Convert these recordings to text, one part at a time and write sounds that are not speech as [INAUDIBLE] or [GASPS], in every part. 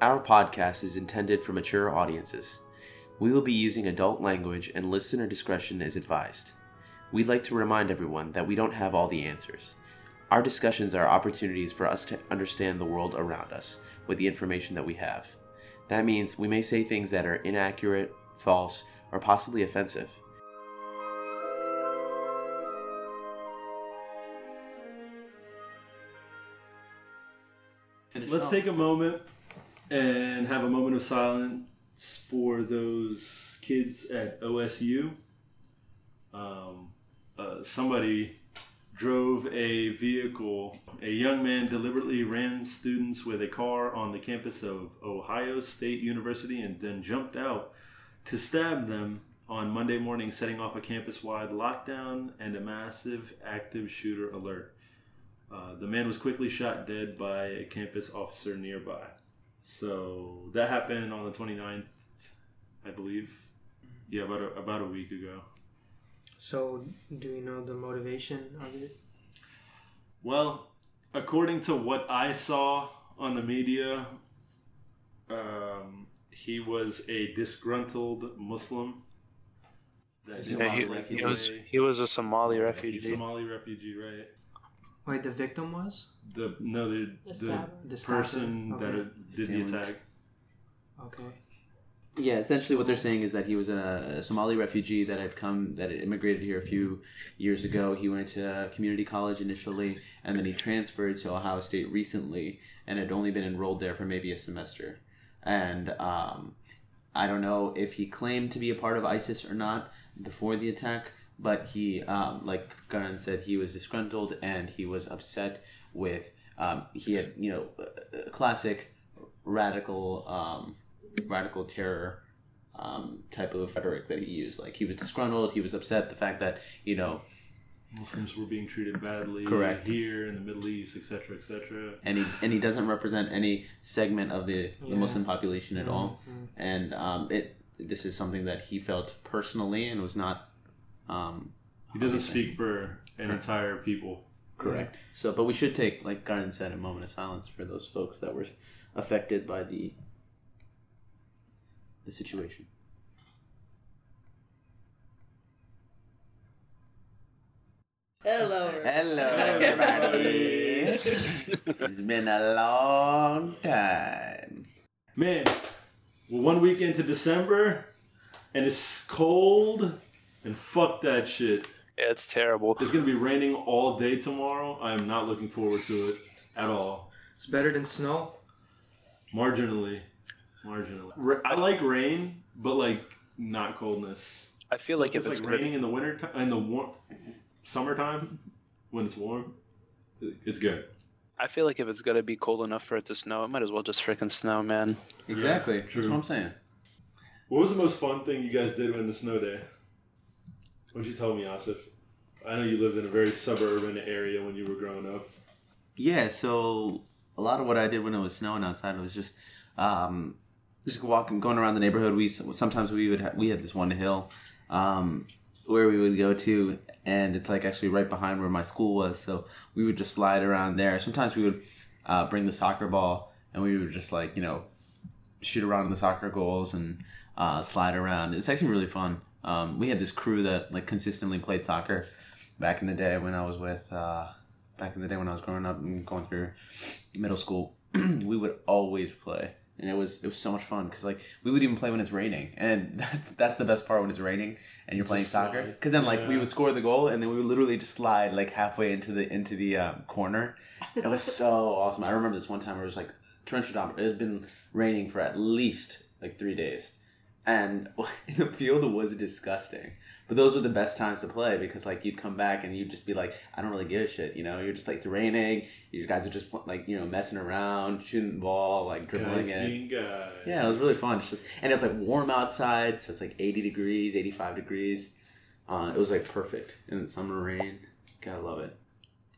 Our podcast is intended for mature audiences. We will be using adult language and listener discretion is advised. We'd like to remind everyone that we don't have all the answers. Our discussions are opportunities for us to understand the world around us with the information that we have. That means we may say things that are inaccurate, false, or possibly offensive. Let's take a moment and have a moment of silence for those kids at OSU. Um, uh, somebody drove a vehicle. A young man deliberately ran students with a car on the campus of Ohio State University and then jumped out to stab them on Monday morning, setting off a campus wide lockdown and a massive active shooter alert. Uh, the man was quickly shot dead by a campus officer nearby. So that happened on the 29th, I believe. Yeah, about a, about a week ago. So, do you know the motivation of it? Well, according to what I saw on the media, um, he was a disgruntled Muslim. That Yeah, he, he was he was a Somali refugee. Somali refugee, right? Wait, the victim was? The no, the The the. The person that Okay. uh, did the attack. Okay. Yeah, essentially what they're saying is that he was a Somali refugee that had come, that had immigrated here a few years ago. He went to community college initially, and then he transferred to Ohio State recently, and had only been enrolled there for maybe a semester. And um, I don't know if he claimed to be a part of ISIS or not before the attack, but he, um, like Karan said, he was disgruntled and he was upset with. Um, he had, you know, classic radical. Um, radical terror um, type of rhetoric that he used. Like he was disgruntled, he was upset the fact that you know, Muslims were being treated badly Correct. here in the Middle East, etc., etc. and he and he doesn't represent any segment of the, the Muslim population at all. Mhm. And um, it this is something that he felt personally and was not um, He doesn't speak for an entire people. correct. So, but we should take, like Karan said, a moment of silence for those folks that were affected by the the situation. Hello. Hello, [LAUGHS] everybody. it's been a long time. Man, we're one week into December, and it's cold, and fuck that shit. Yeah, it's terrible. It's gonna be raining all day tomorrow. I am not looking forward to it at all. It's better than snow. Marginally, marginally. Ra- I like rain, but like not coldness. I feel So like if it's like raining in the winter time, in the warm summertime when it's warm, it's good. I feel like if it's gonna be cold enough for it to snow, it might as well just freaking snow, man. Exactly. true. That's what I'm saying. What was the most fun thing you guys did when the snow day? Don't you tell me, Asif? I know you lived in a very suburban area when you were growing up. Yeah, so a lot of what I did when it was snowing outside was just um, just walking, going around the neighborhood. We sometimes we would ha- we had this one hill um, where we would go to, and it's like actually right behind where my school was. So we would just slide around there. Sometimes we would uh, bring the soccer ball, and we would just like you know shoot around in the soccer goals and uh, slide around. It's actually really fun. Um, we had this crew that like consistently played soccer back in the day when I was with uh, back in the day when I was growing up and going through middle school. [CLEARS THROAT] we would always play, and it was it was so much fun because like we would even play when it's raining, and [LAUGHS] that's that's the best part when it's raining and you're playing soccer. Because then like we would score the goal, and then we would literally just slide like halfway into the into the um, corner. It was so [LAUGHS] awesome. I remember this one time where it was like torrential down. It had been raining for at least like three days, and [LAUGHS] the field was disgusting. But those were the best times to play because like you'd come back and you'd just be like, I don't really give a shit, you know. You're just like it's raining. You guys are just like you know messing around, shooting the ball, like dribbling Guys it. Yeah, it was really fun. It's just and it was like warm outside, so it's like eighty degrees, eighty five degrees. Uh, it was like perfect in the summer rain. Gotta love it.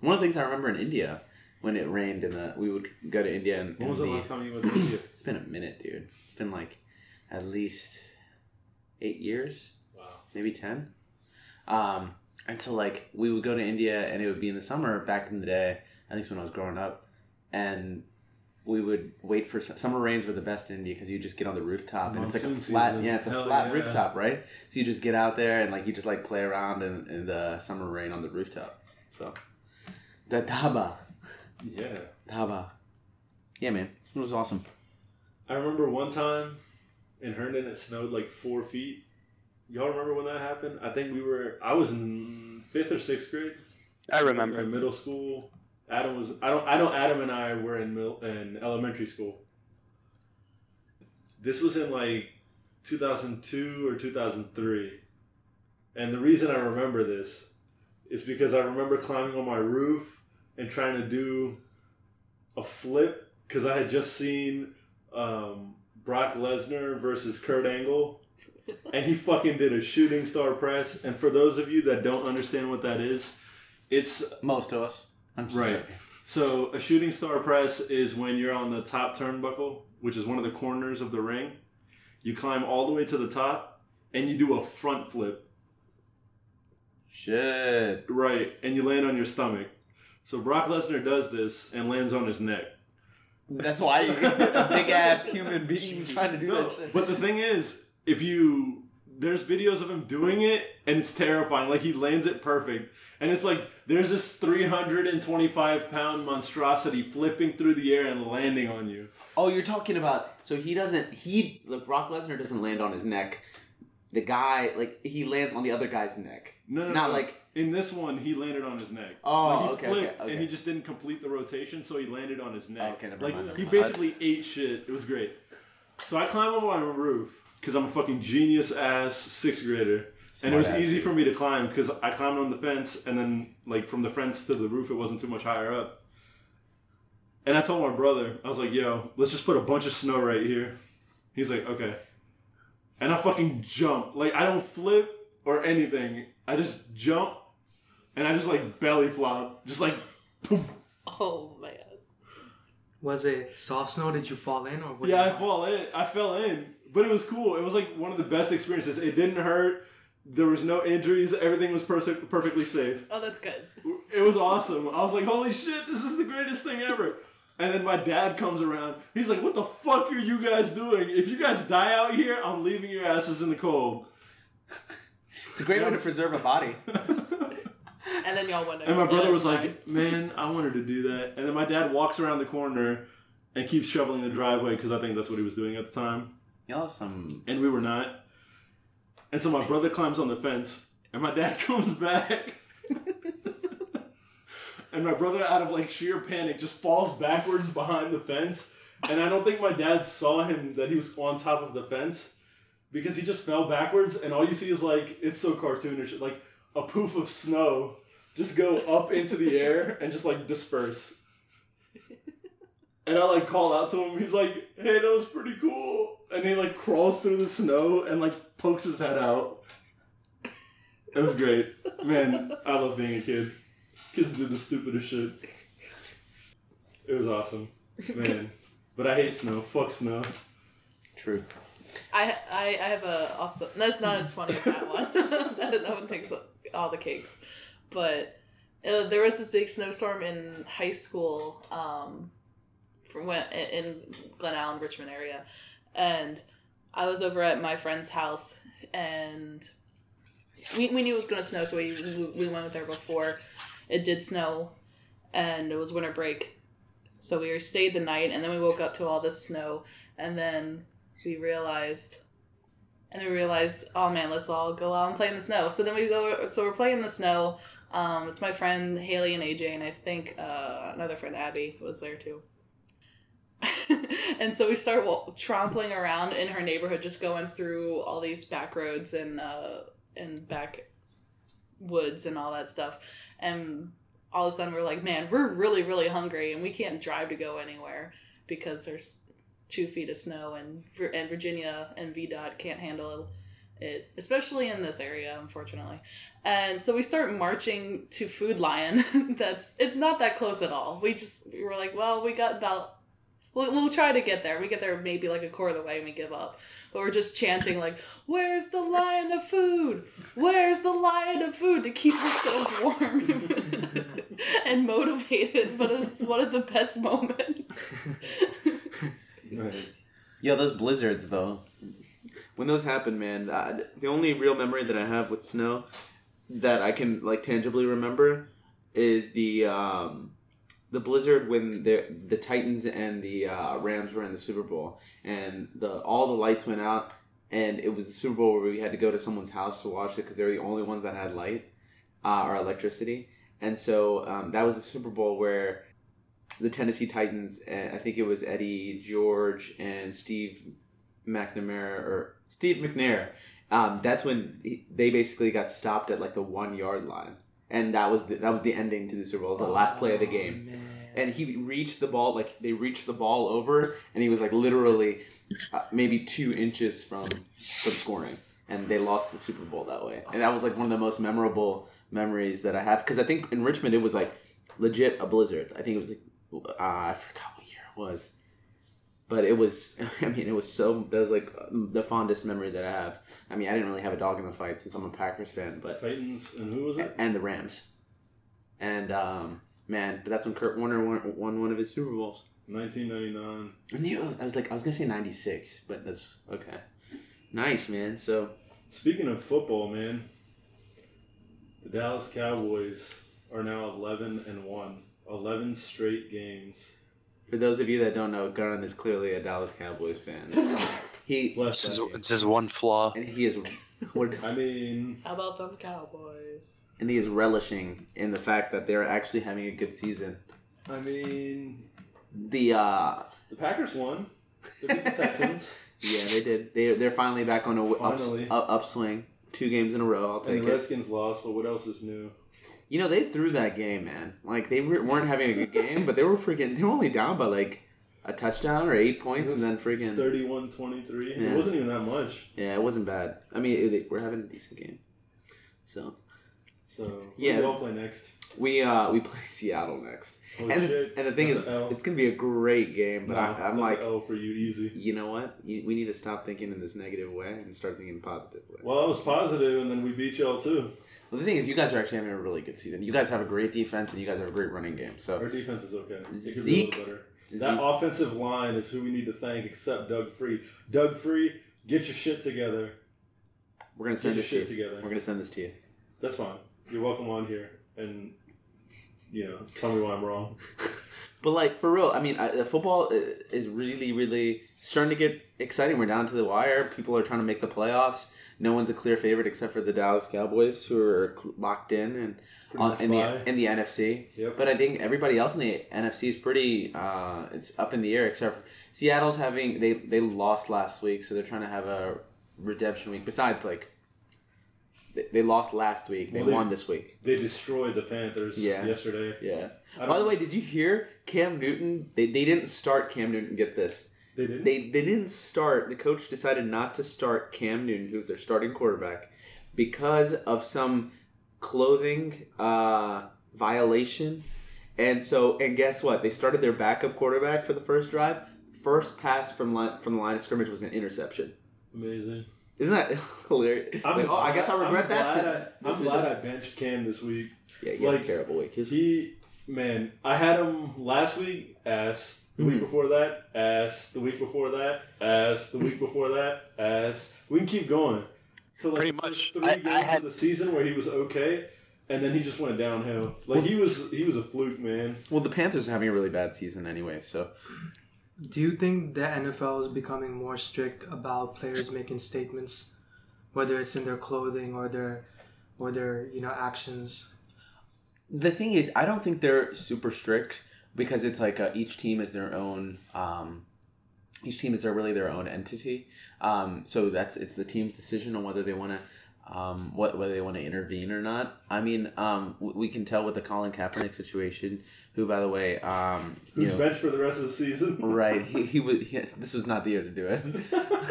One of the things I remember in India when it rained in the we would go to India and, When was the the- last time you went to India? [CLEARS THROAT] it's been a minute, dude. It's been like at least eight years, Wow. maybe ten. Um, and so like we would go to India, and it would be in the summer back in the day. I think it's when I was growing up, and we would wait for summer rains were the best in India because you just get on the rooftop and it's like a flat season. yeah it's a Hell flat yeah. rooftop right so you just get out there and like you just like play around in, in the summer rain on the rooftop so the dhaba Yeah. dhaba yeah man it was awesome I remember one time in Herndon it snowed like four feet. Y'all remember when that happened? I think we were. I was in fifth or sixth grade. I remember. in middle school. Adam was. I don't. I know. Adam and I were in mil, in elementary school. This was in like 2002 or 2003, and the reason I remember this is because I remember climbing on my roof and trying to do a flip because I had just seen um, Brock Lesnar versus Kurt Angle, and he fucking did a shooting star press. And for those of you that don't understand what that is, it's most of us I'm Right. joking. so a shooting star press is when you're on the top turnbuckle, which is one of the corners of the ring. You climb all the way to the top, and you do a front flip. shit Right, and you land on your stomach. So Brock Lesnar does this and lands on his neck. That's why you a [LAUGHS] big ass human being trying to do No, that shit but the thing is, if you there's videos of him doing it and it's terrifying. Like he lands it perfect. And it's like there's this 325 pound monstrosity flipping through the air and landing on you. Oh, you're talking about so he doesn't he look Brock Lesnar doesn't land on his neck. The guy like he lands on the other guy's neck. No, no, Not no. like in this one, he landed on his neck. Oh, like he okay, flipped okay, okay. and he just didn't complete the rotation, so he landed on his neck. Okay, never like mind, he mind. basically ate shit. It was great. So I climb up on my roof because I'm a fucking genius ass sixth grader, and it was easy dude. for me to climb because I climbed on the fence, and then like from the fence to the roof, it wasn't too much higher up. And I told my brother, I was like, "Yo, let's just put a bunch of snow right here." He's like, "Okay." And I fucking jump. Like I don't flip or anything. I just jump and I just like belly flop. Just like boom. Oh man. Was it soft snow? Did you fall in or? Yeah, I did fall in. I fell in. But it was cool. It was like one of the best experiences. It didn't hurt. There was no injuries. Everything was perse- perfectly safe. Oh, that's good. It was awesome. I was like, holy shit, this is the greatest thing ever. And then my dad comes around. He's like, what the fuck are you guys doing? If you guys die out here, I'm leaving your asses in the cold. it's a great way to preserve a body. [LAUGHS] And then y'all went. And my brother was fine. like, man, I wanted to do that. And then my dad walks around the corner and keeps shoveling the driveway because I think that's what he was doing at the time. Y'all some And we were not. And so my brother climbs on the fence and my dad [LAUGHS] comes back. And my brother, out of like sheer panic, just falls backwards behind the fence. And I don't think my dad saw him that he was on top of the fence because he just fell backwards. And all you see is like, it's so cartoonish, like a poof of snow just go up into the air and just like disperse. And I like call out to him. He's like, "Hey, that was pretty cool." And he like crawls through the snow and like pokes his head out. It was great, man. I love being a kid. Kids do the stupidest shit. It was awesome, man. But I hate snow. Fuck snow. true. I, I I have a also that's not as funny as that one. [LAUGHS] that, that one takes all the cakes, but uh, there was this big snowstorm in high school, um, from when in Glen Allen, Richmond area, and I was over at my friend's house, and we, we knew it was gonna snow, so we we went there before it did snow, and it was winter break, so we stayed the night, and then we woke up to all this snow, and then we realized and we realized oh man let's all go out and play in the snow. So then we go so we're playing in the snow um, it's my friend haley and aj and i think uh, another friend abby was there too. [LAUGHS] And so we start well, trampling around in her neighborhood just going through all these back roads and uh, and back woods and all that stuff and all of a sudden we're like man we're really really hungry and we can't drive to go anywhere because there's two feet of snow and and Virginia and VDOT can't handle it, especially in this area, unfortunately. And so we start marching to Food Lion. [LAUGHS] That's it's not that close at all. We just we were like, well, we got about We'll, we'll try to get there. We get there maybe like a quarter of the way and we give up. But we're just chanting like, "Where's the lion of food? Where's the lion of food?" to keep ourselves warm [LAUGHS] and motivated. But it's one of the best moments. Right. Yeah, those blizzards though. When those happen, man, uh, the only real memory that I have with snow that I can like tangibly remember is the um, the blizzard when the the Titans and the uh, Rams were in the Super Bowl and the all the lights went out and it was the Super Bowl where we had to go to someone's house to watch it because they were the only ones that had light uh, or electricity and so um, that was the Super Bowl where the Tennessee Titans, uh, I think it was Eddie George and Steve McNamara or Steve McNair. Um, that's when he, they basically got stopped at like the one yard line, and that was the, that was the ending to the Super Bowl. It was the last play of the game, Oh, man. and he reached the ball like they reached the ball over, and he was like literally uh, maybe two inches from from scoring, and they lost the Super Bowl that way. And that was like one of the most memorable memories that I have because I think in Richmond it was like legit a blizzard. I think it was like uh, I forgot what year it was, but it was. [LAUGHS] I mean, it was so. That was like the fondest memory that I have. I mean, I didn't really have a dog in the fight since I'm a Packers fan, but Titans and who was it? and the Rams, and um, man, but that's when Kurt Warner won, won one of his Super Bowls. 1999. I knew I was like I was gonna say '96, but that's okay. Nice man. So Speaking of football, man, the Dallas Cowboys are now 11 and 1. 11 straight games. For those of you that don't know, Gunn is clearly a Dallas Cowboys fan. [LAUGHS] He Bless This is, it's his one flaw. and he is what- I mean, How about them Cowboys? and he is relishing in the fact that they're actually having a good season. I mean, The uh the Packers won. They beat the Texans. [LAUGHS] yeah, they did. They they're finally back on a w- ups, Finally. up, upswing. Two games in a row. I'll and take the it. Redskins lost, but what else is new? You know, they threw that game, man. Like they were, weren't having a good game, but they were freaking. They were only down by like a touchdown or eight points, and then freaking. 31 23. Yeah. It wasn't even that much. Yeah, it wasn't bad. I mean, it, we're having a decent game. So So, Yeah. do y'all play next? we uh we play [LAUGHS] Seattle next, Holy and shit. and the thing That's is, it's gonna be a great game. But No, I, I'm that's like, L for you, easy. you know what? You, we need to stop thinking in this negative way and start thinking in a positive way. Well, I was positive, and then we beat y'all too. Well, the thing is, you guys are actually having a really good season. You guys have a great defense, and you guys have a great running game. So Our defense is okay. It could be a little better. Zeke- That offensive line is who we need to thank, except Doug Free. Doug Free, get your shit together. we're gonna Get send your this to shit you. together. We're gonna send this to you. That's fine. You're welcome on here, and you know, tell me why I'm wrong. [LAUGHS] But like for real, I mean, I, the football uh, is really, really starting to get exciting. We're down to the wire. People are trying to make the playoffs. No one's a clear favorite except for the Dallas Cowboys, who are locked in and on, in fly. the in the NFC. Yep. But I think everybody else in the NFC is pretty. Uh, it's up in the air except for Seattle's having they they lost last week, so they're trying to have a redemption week. Besides, like they, lost last week, they Well, they- won this week. They destroyed the Panthers Yeah. yesterday. Yeah. By the way, did you hear Cam Newton? They, they didn't start Cam Newton. Get this. They did. They they didn't start. The coach decided not to start Cam Newton, who's their starting quarterback, because of some clothing uh, violation. And so, and guess what? They started their backup quarterback for the first drive. First pass from line, from the line of scrimmage was an interception. Amazing. Isn't that [LAUGHS] hilarious? Like, oh, I guess I'll regret I'm that. Glad I, I'm glad I benched Cam this week. yeah, had like, a terrible week. His- He, man, I had him last week, ass. The week Mhm. before that, ass. The week before that, ass. The week before that, ass. We can keep going. To like Pretty the much. three I- I games had- of the season where he was okay, and then he just went downhill. Like he was, he was a fluke, man. well, the Panthers are having a really bad season anyway, so Do you think the NFL is becoming more strict about players making statements, whether it's in their clothing or their or their you know actions? the thing is, I don't think they're super strict because it's like uh, each team is their own. Um, each team is their really their own entity. Um, so that's it's the team's decision on whether they want to. Um, what whether they want to intervene or not. I mean, um, w- we can tell with the Colin Kaepernick situation, who, by the way, um, you Who's know, benched for the rest of the season? [LAUGHS] right? He, he was. He, this was not the year to do it.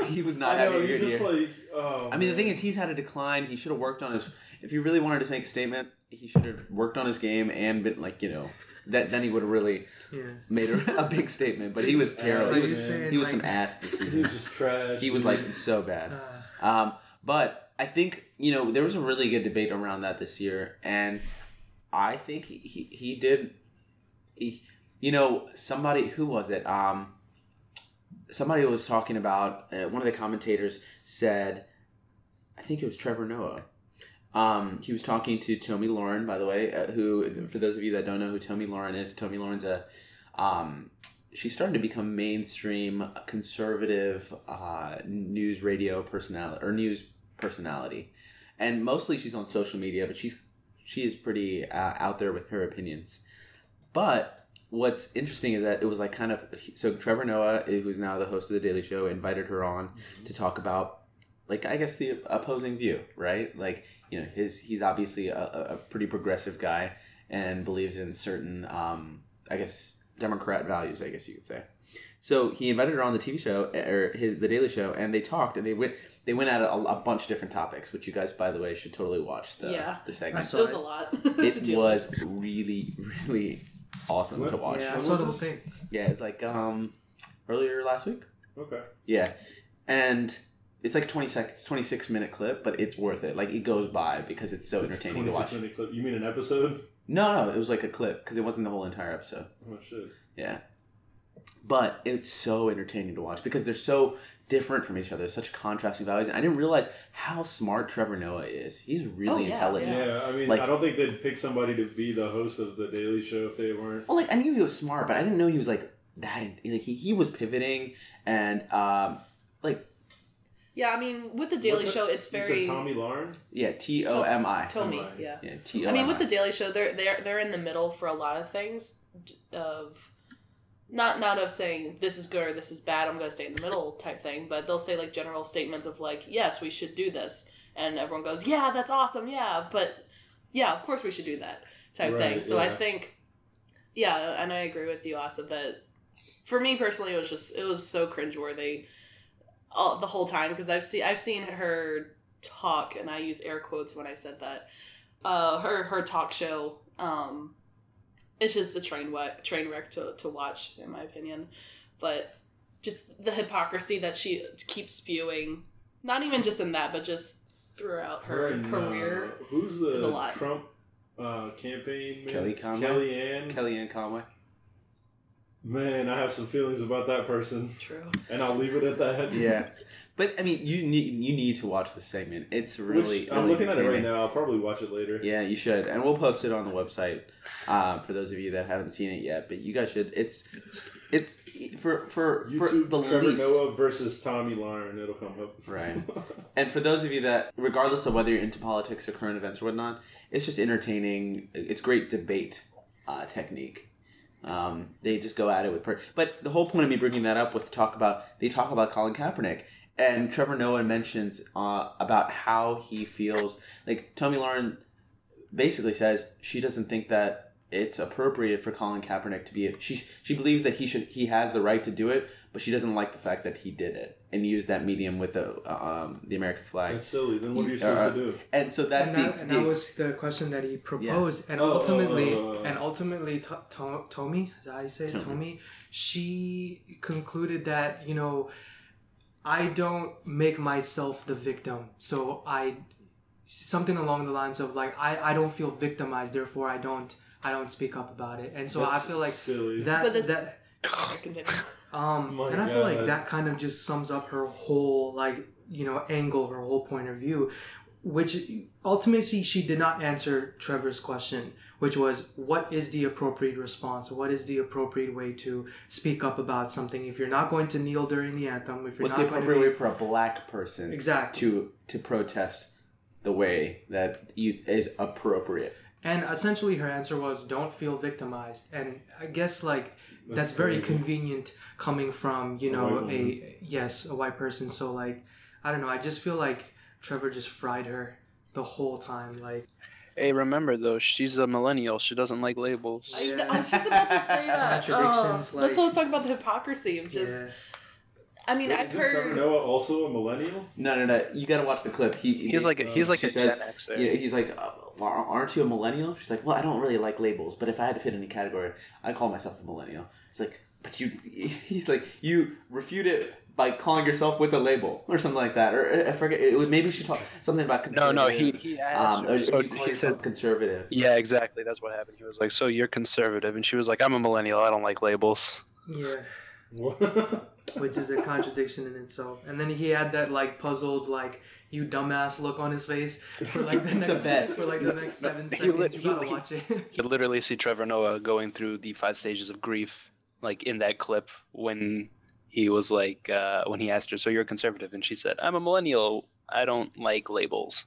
[LAUGHS] he was not I know. having a He good just year. like. Oh, I mean, the thing is, he's had a decline. He should have worked on his. If he really wanted to make a statement, he should have worked on his game and been like, you know, that then he would have really Yeah. made a, a big [LAUGHS] statement. But he was terrible. He was saying, he was like- some ass this season. He was just trash. He was like so bad. Uh, Um, but I think you know there was a really good debate around that this year, and I think he he, he did. He, you know, somebody who was it? Um, somebody was talking about uh, one of the commentators said, I think it was Trevor Noah. Um, he was talking to Tomi Lahren, by the way, uh, who, for those of you that don't know who Tomi Lahren is, Tomi Lahren's a, um, she's starting to become mainstream conservative uh, news radio personality or news personality, and mostly she's on social media, but she's she is pretty uh, out there with her opinions. But what's interesting is that it was like kind of so Trevor Noah, who's now the host of the Daily Show, invited her on to talk about like I guess the opposing view, right? Like you know his he's obviously a, a pretty progressive guy and believes in certain um, I guess Democrat values, I guess you could say. So he invited her on the TV show or his the Daily Show, and they talked and they went they went at a, a bunch of different topics, which you guys, by the way, should totally watch the Yeah. the segment. I saw It was it. a lot. [LAUGHS] It was really really awesome to watch. yeah, I When saw was the whole thing. Yeah, it's like um earlier last week. okay. Yeah, and it's like twenty seconds, twenty six minute clip, but it's worth it. Like it goes by because it's so It's entertaining to 26 watch. minute clip. You mean an episode? No, no, it was like a clip because it wasn't the whole entire episode. Oh shit. Yeah, but it's so entertaining to watch because they're so different from each other. Such contrasting values, and I didn't realize how smart Trevor Noah is. He's really Oh, yeah, intelligent. Yeah. Yeah, I mean, Like- I don't think they'd pick somebody to be the host of the Daily Show if they weren't. Well, like I knew he was smart, but I didn't know he was like that. Like he, he was pivoting and um like Yeah, I mean, with the Daily What's Show, it's You very said Tomi Lahren. yeah T O M I Tommy. Tommy. Yeah. yeah T O I M I. mean, with the Daily Show, they're they're they're in the middle for a lot of things. Of not not of saying this is good or this is bad. I'm going to stay in the middle type thing, but they'll say like general statements of like, yes, we should do this, and everyone goes, yeah, that's awesome, yeah, but yeah, of course we should do that type thing. Right, So I think, yeah, and I agree with you, Asa, that for me personally, it was just it was so cringeworthy all the whole time because I've seen I've seen her talk, and I use air quotes when I said that. Uh, her her talk show. Um, it's just a train wreck, train wreck to, to watch, in my opinion. But just the hypocrisy that she keeps spewing, not even just in that, but just throughout her, and, career. uh, who's the is a lot. Trump uh, campaign? Man? Kelly Conway? Kellyanne. Kellyanne Conway. Man, I have some feelings about that person, True. and I'll leave it at that. Yeah, [LAUGHS] but I mean, you need you need to watch the segment. It's really. Which, I'm really looking at it right now. I'll probably watch it later. Yeah, you should, and we'll post it on the website uh, for those of you that haven't seen it yet. But you guys should. It's it's for for for YouTube the Trevor least. Noah versus Tomi Lahren. It'll come up. Right. [LAUGHS] And for those of you that, regardless of whether you're into politics or current events or whatnot, it's just entertaining. It's great debate uh, technique. Um, they just go at it with. Per- but the whole point of me bringing that up was to talk about. They talk about Colin Kaepernick, and Trevor Noah mentions uh, about how he feels. Like Tomi Lahren basically says she doesn't think that it's appropriate for Colin Kaepernick to be. A, she she believes that he should he has the right to do it, but she doesn't like the fact that he did it and used that medium with the um, the American flag. That's silly. Then what are you Uh, supposed to do? And so that's and the, that, and the- that was the question that he proposed, and Oh, oh, ultimately, oh, oh, oh. and ultimately, to, to, Tommy, is that how you say it? Tommy. Tommy, she concluded that you know, I don't make myself the victim, so I, something along the lines of like I, I don't feel victimized, therefore I don't I don't speak up about it, and so I feel like silly. that But that's- that Continue. Um, My and I feel like that kind of just sums up her whole like you know angle, her whole point of view, which ultimately she did not answer Trevor's question, which was what is the appropriate response? What is the appropriate way to speak up about something? If you're not going to kneel during the anthem, if you're what's not the appropriate way for a black person Exactly. to to protest the way that you, is appropriate. And essentially, her answer was, "Don't feel victimized." And I guess like that's, That's very crazy. convenient coming from you know white a, yes a white person. So like I don't know. I just feel like Trevor just fried her the whole time. Like Hey, remember though, she's a millennial. She doesn't like labels. I, I was just about to [LAUGHS] say that. Contradictions, Oh, like- that's what I was talking about the hypocrisy of just. yeah, I mean, I've Isn't Trevor heard. Noah also a millennial? No, no, no. You got to watch the clip. He He's like a, he's like she a says- Gen Yeah, he's like, uh, aren't you a millennial? She's like, well, I don't really like labels, but if I had to fit in a category, I call myself a millennial. He's like, but you, [LAUGHS] he's like, you refute it by calling yourself with a label or something like that, or I forget. It was, maybe she talked something about No, no, he conservative. he asked Um, or so he said, conservative. yeah, exactly. That's what happened. He was like, "So you're conservative," and she was like, "I'm a millennial. I don't like labels." Yeah. [LAUGHS] Which is a contradiction in itself. And then he had that like puzzled, like you dumbass look on his face for like the [LAUGHS] It's the next best. for like the next seven He seconds. lit- you he- gotta he- watch it. You literally see Trevor Noah going through the five stages of grief, like in that clip when he was like, uh, when he asked her, "So you're a conservative?" and she said, "I'm a millennial. I don't like labels."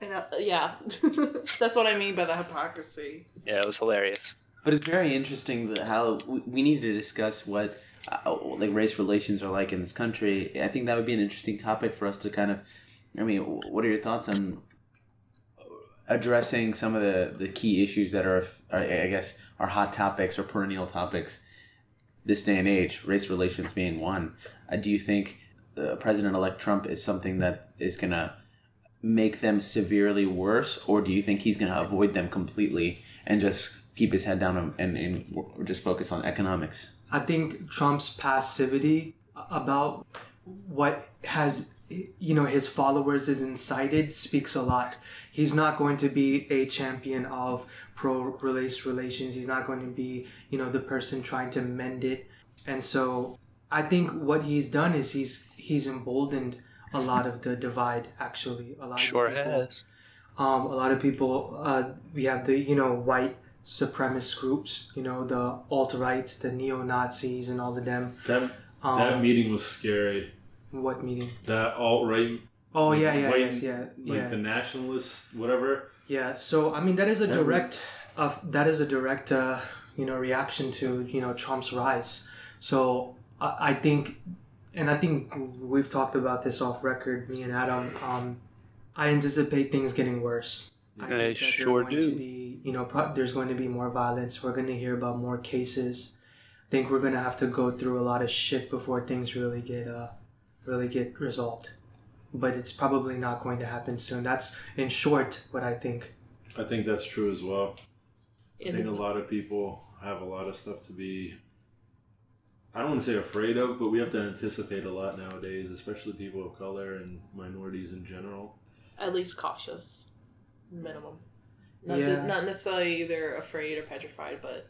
And, uh, yeah, [LAUGHS] that's what I mean by the hypocrisy. Yeah, it was hilarious. But it's very interesting that how we, we needed to discuss what uh, like race relations are like in this country. I think that would be an interesting topic for us to kind of. I mean, what are your thoughts on addressing some of the, the key issues that are, are, I guess, are hot topics or perennial topics this day and age? Race relations being one. Uh, do you think uh, President-elect Trump is something that is gonna make them severely worse, or do you think he's gonna avoid them completely and just keep his head down and, and, and just focus on economics? I think Trump's passivity about what has you know his followers is incited speaks a lot. He's not going to be a champion of pro race relations. He's not going to be you know the person trying to mend it. And so I think what he's done is he's he's emboldened a lot of the divide. Actually, a lot Sure of people, has. um, a lot of people uh, we have the you know white supremacist groups you know the alt-right the neo-nazis and all of them that um, that meeting was scary. what meeting That alt right, oh yeah yeah White- yes yeah like yeah the nationalists, whatever. Yeah so i mean that is a direct of that is a direct uh, you know reaction to you know trump's rise. So I, I think and i think we've talked about this off record me and adam um, i anticipate things getting worse. I that sure do. to be you know pro- there's going to be more violence. We're going to hear about more cases. I think we're going to have to go through a lot of shit before things really get uh really get resolved but it's probably not going to happen soon that's in short what i think I think that's true as well. I think a lot of people have a lot of stuff to be. I don't want to say afraid of, but we have to anticipate a lot nowadays, especially people of color and minorities in general. at least cautious, minimum. Not, Yeah. ju- not necessarily either afraid or petrified, but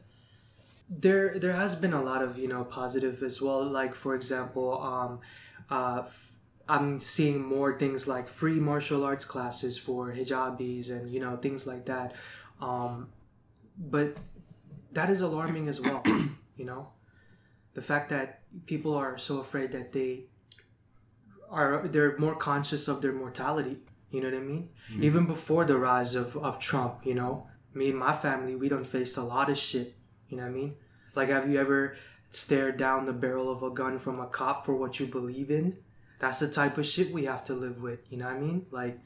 there there has been a lot of you know positive as well like for example um uh f- i'm seeing more things like free martial arts classes for hijabis and you know things like that. Um but that is alarming as well [COUGHS] you know? The fact that people are so afraid that they are they're more conscious of their mortality you know what i mean? Even before the rise of, of trump you know? Me and my family we don't face a lot of shit you know what I mean? Like, have you ever stared down the barrel of a gun from a cop for what you believe in? That's the type of shit we have to live with. You know what I mean? Like,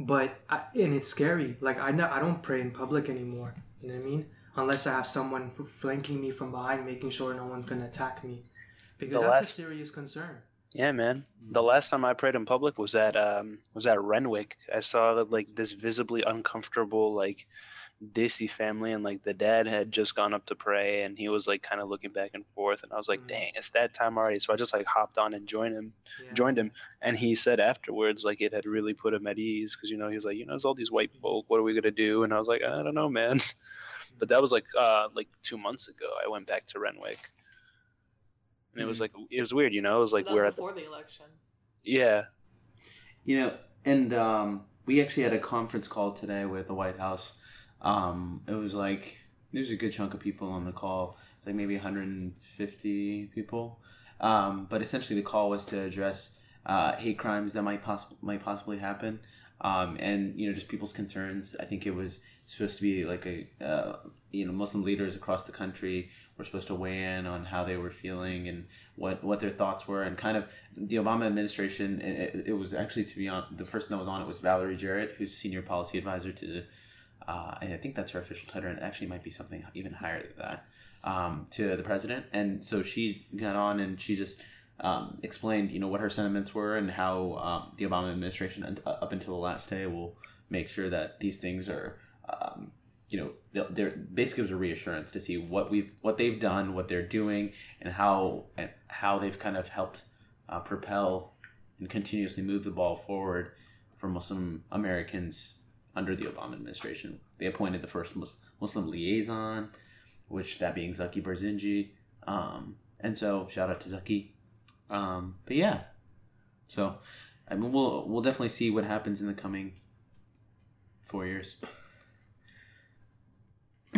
but I, and it's scary. Like, I know I don't pray in public anymore. You know what I mean? Unless I have someone flanking me from behind, making sure no one's gonna attack me, because The that's last- a serious concern. Yeah, man. The last time I prayed in public was at um was at Renwick. I saw like this visibly uncomfortable like Desi family and like the dad had just gone up to pray and he was like kind of looking back and forth and I was like, Mhm. "Dang, it's that time already." So I just like hopped on and joined him. Yeah. Joined him and he said afterwards like it had really put him at ease cuz you know, he was like, "You know, there's all these white folk. What are we going to do?" And I was like, "I don't know, man." [LAUGHS] But that was like uh like 2 months ago. I went back to Renwick. And it was like it was weird, you know. It was like so we're was at the, the election. yeah, You know, and um, we actually had a conference call today with the White House. Um, it was like there's a good chunk of people on the call. It's like maybe 150 people. Um, but essentially, the call was to address uh, hate crimes that might possibly might possibly happen, um, and you know just people's concerns. I think it was supposed to be like a uh, you know Muslim leaders across the country were supposed to weigh in on how they were feeling and what what their thoughts were, and kind of the Obama administration. It, it was actually to be on the person that was on it was Valerie Jarrett, who's senior policy advisor to. Uh, I think that's her official title, and it actually might be something even higher than that um, to the president. And so she got on and she just um, explained, you know, what her sentiments were and how um, the Obama administration, up until the last day, will make sure that these things are, um, you know, they're, basically was a reassurance to see what we've what they've done, what they're doing, and how and how they've kind of helped uh, propel and continuously move the ball forward for Muslim Americans under the Obama administration. They appointed the first Mus- Muslim liaison, which that being Zaki Barzinji. Um, and so shout out to Zaki. Um, but yeah, so I mean, we'll we'll definitely see what happens in the coming four years. [CLEARS THROAT]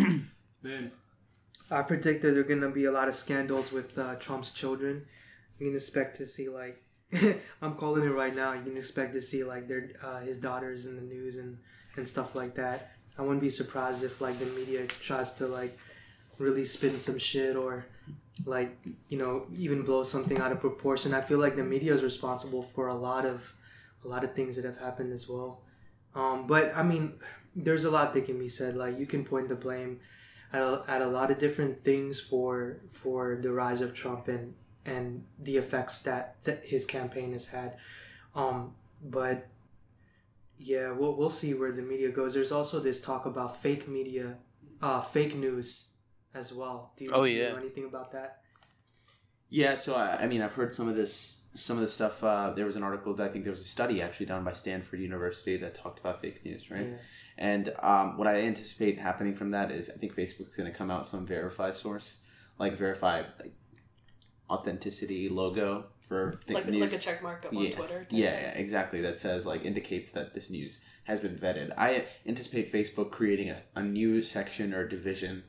Man, I predict that there are gonna be a lot of scandals with uh, Trump's children. You can expect to see like [LAUGHS] I'm calling it right now. You can expect to see like their uh, his daughters in the news and and stuff like that. I wouldn't be surprised if like the media tries to like really spin some shit or like you know even blow something out of proportion. I feel like the media is responsible for a lot of a lot of things that have happened as well. Um, but I mean, there's a lot that can be said. Like you can point the blame at a, at a lot of different things for for the rise of Trump and and the effects that, that his campaign has had. Um, but yeah, we'll we'll see where the media goes. There's also this talk about fake media, uh, fake news as well. Do you, Oh, do you know anything about that? Yeah, so I, I mean, I've heard some of this, some of this stuff. Uh, there was an article, that I think there was a study actually done by Stanford University that talked about fake news, right? Yeah. And um, what I anticipate happening from that is I think Facebook's going to come out with some verify source, like verify like authenticity logo for the like news. like a check mark up on. Twitter. Yeah, yeah, exactly. That says like indicates that this news has been vetted. I anticipate Facebook creating a, a new section or division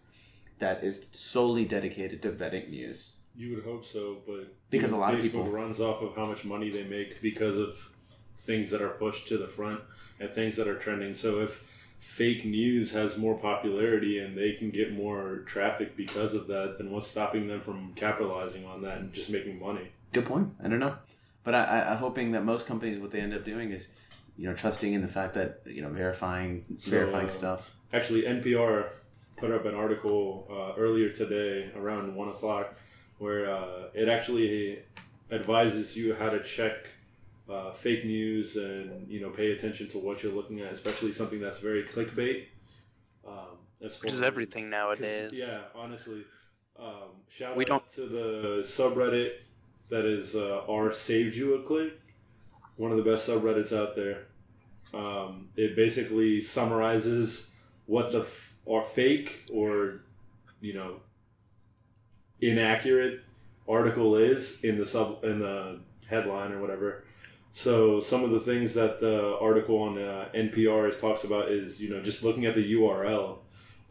that is solely dedicated to vetting news. you would hope so, but Because a lot of people- runs off of how much money they make because of things that are pushed to the front and things that are trending. So if fake news has more popularity and they can get more traffic because of that, then what's stopping them from capitalizing on that and just making money? Good point. I don't know, but I, I, I'm hoping that most companies what they end up doing is, you know, trusting in the fact that you know verifying So, verifying uh, stuff. Actually, NPR put up an article uh, earlier today around one o'clock where uh, it actually advises you how to check uh, fake news and you know pay attention to what you're looking at, especially something that's very clickbait. Um, that's Which is one- everything 'cause, nowadays. Yeah, honestly, um, shout We out don't- to the subreddit that is uh, r saved you a click. One of the best subreddits out there. Um, it basically summarizes what the f- are fake or you know inaccurate article is in the sub in the headline or whatever. So some of the things that the article on uh, NPR talks about is you know just looking at the URL,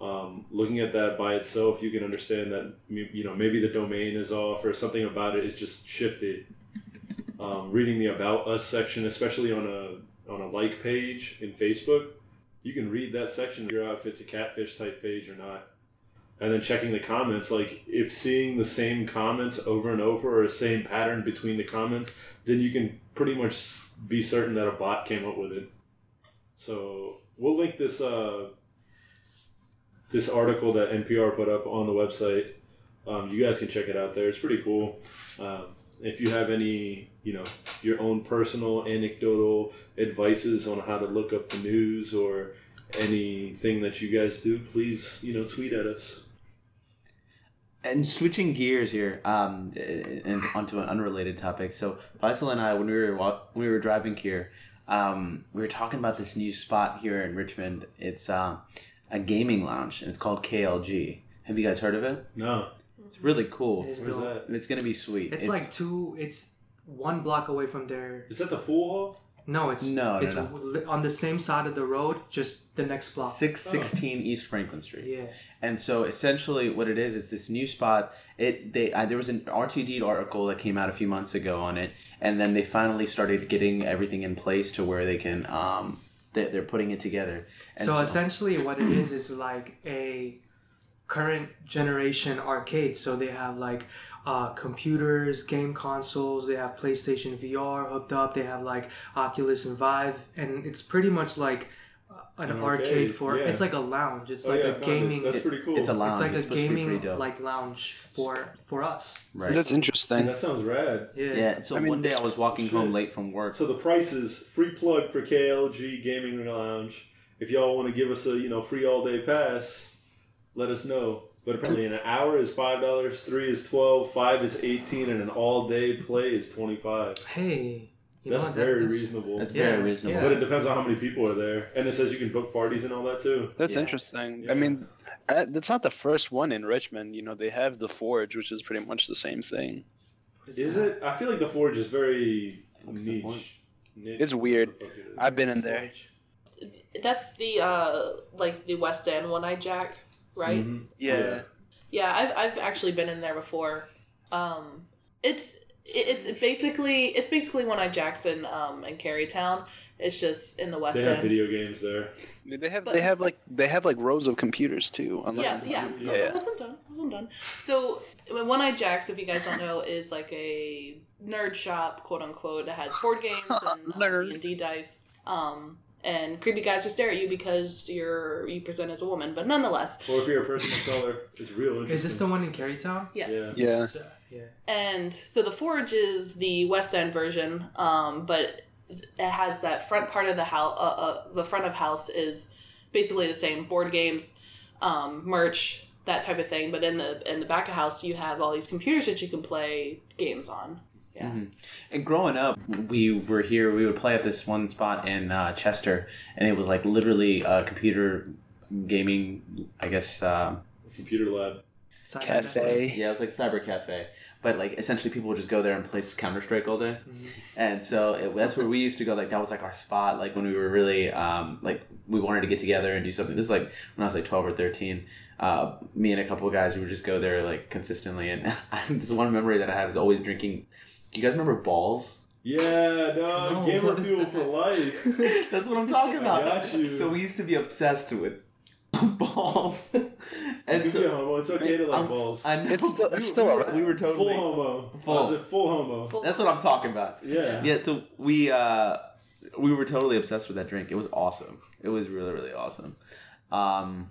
um, looking at that by itself, you can understand that you know maybe the domain is off or something about it is just shifted. Um, reading the about us section, especially on a on a like page in Facebook, you can read that section, figure out if it's a catfish type page or not. And then checking the comments, like if seeing the same comments over and over or a same pattern between the comments, then you can pretty much be certain that a bot came up with it. So we'll link this uh, this article that NPR put up on the website. Um, you guys can check it out there. It's pretty cool. Um, if you have any, you know, your own personal anecdotal advices on how to look up the news or anything that you guys do, please, you know, tweet at us. And switching gears here, um, and onto an unrelated topic. So Faisal and I, when we were walk, when we were driving here, um, we were talking about this new spot here in Richmond. It's um, a gaming lounge, and it's called KLG. Have you guys heard of it? No, It's really cool. It's where's dope. that? It's gonna be sweet. It's, like two. It's one block away from there. Is that the pool hall? No, it's No, no, It's no. li- on the same side of the road, just the next block. six sixteen East Franklin Street. Yeah. And so essentially, what it is, it's this new spot. It they uh, there was an RTD article that came out a few months ago on it, and then they finally started getting everything in place to where they can um they, they're putting it together. And so, essentially, what it is is like a current generation arcade. So they have like uh, computers, game consoles. They have PlayStation VR hooked up. They have like Oculus and Vive, and it's pretty much like an, An arcade, arcade, for yeah. it's like a lounge. It's Oh, like yeah, I a found it. gaming. That's pretty cool. It's a lounge. it's like It's a supposed to be gaming like lounge for for us. right. That's interesting. That sounds rad. Yeah. yeah. So I mean, one day I was walking shit. home late from work. So the prices, free plug for KLG Gaming Lounge. If y'all want to give us a you know free all day pass, let us know. But apparently, an hour is five dollars, three is twelve, five is eighteen, and an all day play is twenty five. Hey. You That's know, that- very that's- reasonable. That's Yeah, very reasonable. yeah. But it depends on how many people are there, and it says you can book parties and all that too. That's Yeah. interesting. Yeah. I mean, uh, that's not the first one in Richmond. You know, they have the Forge, which is pretty much the same thing. Is, that? it? I feel like the Forge is very What's the Forge? niche. Niche. It's weird. What the fuck it is. I've been in there. That's the uh like the West End One Eye Jack, right? Mhm. Yeah. Yeah, I've I've actually been in there before. Um, it's it- it's basically it's basically One Eye Jackson um in Carytown. It's just in the West They have End. video games there. They have But- they have like they have like rows of computers too. Unless Yeah, yeah. Yeah. Yeah. I wasn't done. I wasn't done. So, One Eye Jacks, if you guys don't know, is like a nerd shop, quote unquote. It has board games [LAUGHS] and Nerd. D and D dice. Um, and creepy guys will stare at you because you're you present as a woman, but nonetheless, Or if you're a person of color, it's real interesting. Is this the one in Carytown? yes. Yeah. Yeah. Yeah. And so the Forge is the West End version, um, but it has that front part of the house. Uh, uh, the front of house is basically the same board games, um, merch, that type of thing. But in the in the back of house, you have all these computers that you can play games on. Yeah. Mhm. And growing up, we were here. We would play at this one spot in uh, Chester, and it was like literally a computer gaming. I guess. Um, Computer lab. Cyber Cafe. yeah, it was like cyber cafe, but like essentially people would just go there and play Counter Strike all day, Mhm. and so it, that's where we used to go. Like that was like our spot. Like when we were really um, like we wanted to get together and do something. This is like when I was like twelve or thirteen. Uh, me and a couple of guys we would just go there like consistently, and [LAUGHS] this one memory that I have is always drinking. Do you guys remember balls? Yeah, dog. No, Gamer fuel for life. [LAUGHS] That's what I'm talking about. got you. So we used to be obsessed with [LAUGHS] balls, [LAUGHS] and And yeah, so homo. It's okay to like I'm- balls. I know It's still- it's we- still we, were, alright. we were full totally homo. Full. I said full homo. That's what I'm talking about. Yeah. Yeah, so we uh we were totally obsessed with that drink. It was awesome. It was really really awesome. Um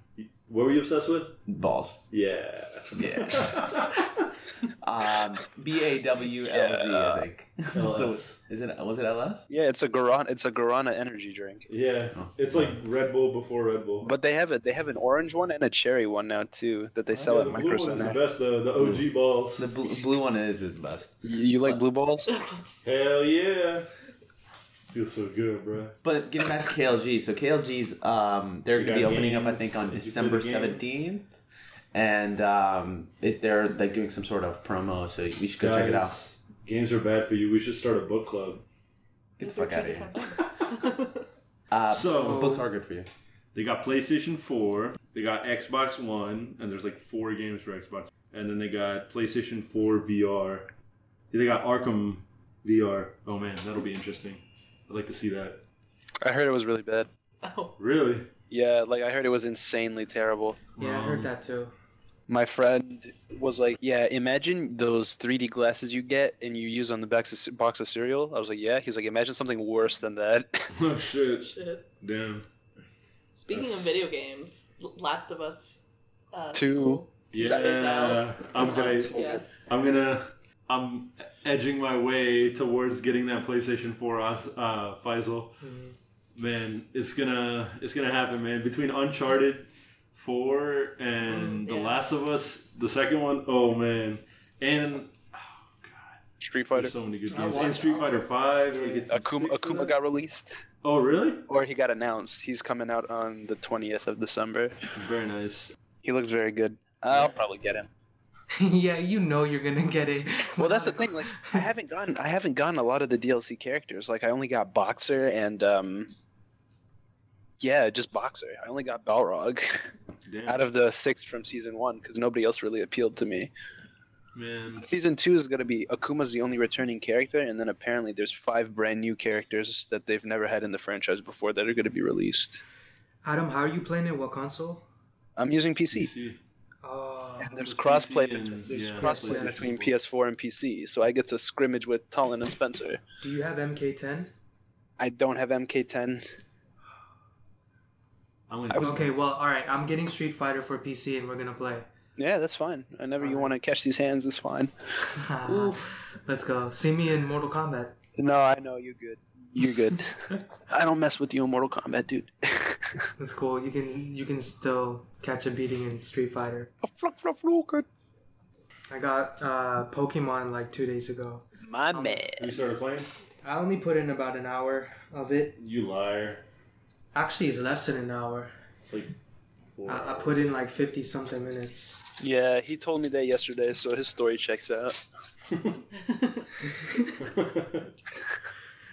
What were you obsessed with? balls. Yeah. Yeah. [LAUGHS] Um B A W L Z I think. [LAUGHS] so is it was it LS? Yeah, it's a Guarana. It's a Guarana energy drink. Yeah. Oh. It's like Red Bull before Red Bull. But they have it. They have an orange one and a cherry one now too that they sell yeah, at the Micro blue one is the best though. The OG balls. The blue, blue one is its best. You, you like blue balls? [LAUGHS] Hell yeah. Feels so good, bro. But getting back to KLG, so KLG's um they're gonna be got opening up I think on Did December seventeenth. And um it, they're like doing some sort of promo, so we should go check it out. Games are bad for you. We should start a book club. Get the fuck out of here. [LAUGHS] Uh, So- books are good for you. They got PlayStation 4, they got Xbox One, and there's like four games for Xbox. And then they got PlayStation 4 VR. They got Arkham VR. Oh man, that'll be interesting. I'd like to see that. I heard it was really bad. oh, Really? Yeah, like I heard it was insanely terrible. Yeah, I Um, heard that too. My friend was like, "Yeah, imagine those 3D glasses you get and you use on the box of, box of cereal." I was like, "Yeah." He's like, "Imagine something worse than that." [LAUGHS] Oh shit. shit. Damn. Speaking of video games, Last of Us. Uh, Two. Yeah. Is out. I'm gonna Yeah. I'm gonna I'm edging my way towards getting that PlayStation 4 uh Faisal. Mhm. Man, it's gonna it's gonna happen, man. Between Uncharted 4 and Mm, The. Last of Us, the second one, oh man. And Street Fighter. there's so many good I games. want- And Street Fighter 5. we Akuma, Akuma got released, Oh really? or he got announced. He's coming out on the 20th of December. Very nice. He looks very good. I'll probably get him. [LAUGHS] yeah, you know you're gonna get a. Well, that's the thing. Like, I haven't gotten, I haven't gotten a lot of the DLC characters. Like, I only got Boxer and, um, yeah, just Boxer. I only got Balrog [LAUGHS] Damn. out of the six from season one because nobody else really appealed to me. man. Season two is going to be Akuma's the only returning character, and then apparently there's five brand new characters that they've never had in the franchise before that are going to be released. Adam, how are you playing it? What console? I'm using PC. PC. Uh, And there's crossplay between, there's yeah, crossplay PlayStation between PS4 and PC, so I get to scrimmage with Talon and Spencer. do you have MK10? I don't have MK10. I'm gonna. I was- Okay, well, all right. I'm getting Street Fighter for PC, and we're gonna play. Yeah, that's fine. Whenever you want to catch these hands, it's fine. [LAUGHS] Let's go. See me in Mortal Kombat. No, I know you're good. You're good. [LAUGHS] I don't mess with you in Mortal Kombat, dude. [LAUGHS] [LAUGHS] That's cool. You can you can still catch a beating in Street Fighter. I got uh, Pokemon like two days ago. My man. You started playing? I only put in about an hour of it. You liar. Actually, it's less than an hour. It's like. Four I, I put in like fifty something minutes. Yeah, he told me that yesterday, so his story checks out. [LAUGHS]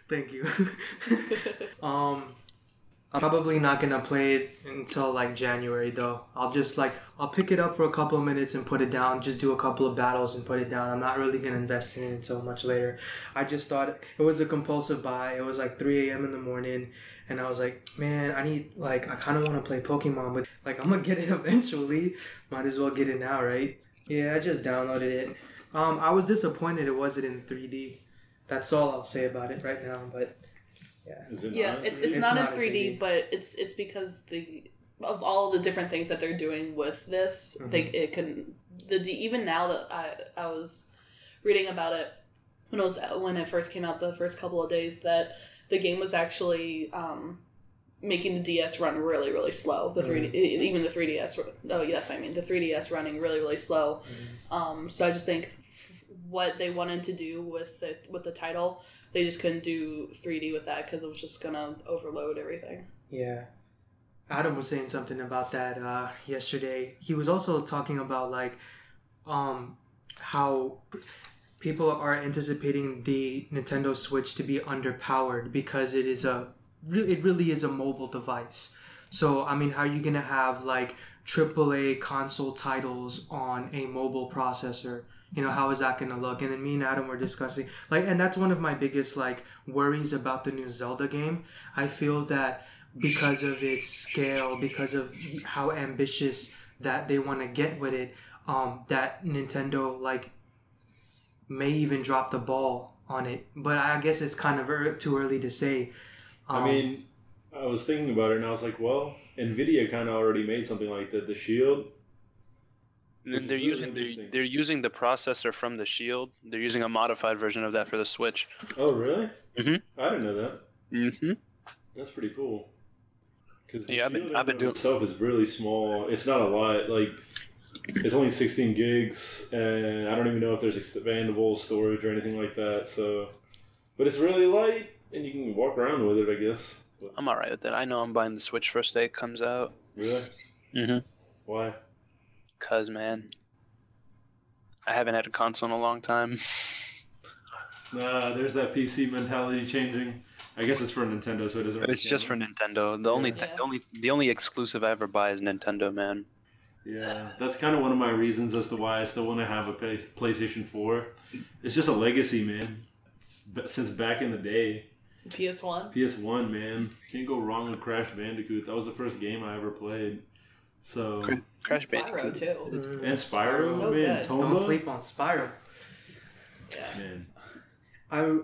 Thank you. [LAUGHS] um, Probably not gonna play it until like January though. I'll just like I'll pick it up for a couple of minutes and put it down. Just do a couple of battles and put it down. I'm not really gonna invest in it until much later. I just thought it was a compulsive buy. It was like 3 a.m. in the morning, and I was like, man, I need like I kind of want to play Pokemon, but like I'm gonna get it [LAUGHS] eventually. Might as well get it now, right? Yeah, I just downloaded it. Um, I was disappointed it wasn't in 3D. That's all I'll say about it right now. But Is it yeah, not? it's It's it's not, not in in 3D, 3D. but it's it's because the of all the different things that they're doing with this, they Mm-hmm. it can the D, even now that I I was reading about it when it was when it first came out the first couple of days that the game was actually um, making the DS run really really slow. The 3D e- even the 3DS oh yeah that's what I mean the 3DS running really really slow. Um, so I just think f- what they wanted to do with the with the title they just couldn't do 3D with that because it was just gonna overload everything. Yeah. Adam was saying something about that uh, yesterday. He was also talking about like um, how people are anticipating the Nintendo Switch to be underpowered because it is a it really is a mobile device. So I mean, how are you gonna have like AAA console titles on a mobile processor? You know, how is that gonna look? And then me and Adam were discussing like, and that's one of my biggest like worries about the new Zelda game. I feel that because of its scale, because of how ambitious that they want to get with it, um, that Nintendo like may even drop the ball on it. But I guess it's kind of ear too early to say. Um, I mean, I was thinking about it and I was like, well, Nvidia kind of already made something like that. The Shield. And they're really using they're, they're using the processor from the Shield. They're using a modified version of that for the Switch. Oh, really? Mhm. I didn't know that. Mm-hmm. That's pretty cool. Because Yeah, I've been- I've been doing- itself is really small. It's not a lot. Like it's only 16 gigs, and I don't even know if there's expandable storage or anything like that. So, but it's really light, and you can walk around with it. I guess. But, I'm alright with that. I know I'm buying the Switch first day it comes out. really? Mm-hmm. Why? Cause man, I haven't had a console in a long time. [LAUGHS] Nah, there's that PC mentality changing. I guess it's for Nintendo, so it doesn't. Really It's just for. Nintendo. The only, th- Yeah. the only, the only exclusive I ever buy is Nintendo, man. Yeah, that's kind of one of my reasons as to why I still want to have a PlayStation 4. It's just a legacy, man. Since back in the day, PS One. PS1, man, can't go wrong with Crash Bandicoot. That was the first game I ever played. So Crash Spyro Bandicoot. too. mm, and Spyro, So man, good. Tomba, Don't sleep on Spyro. Yeah. man. I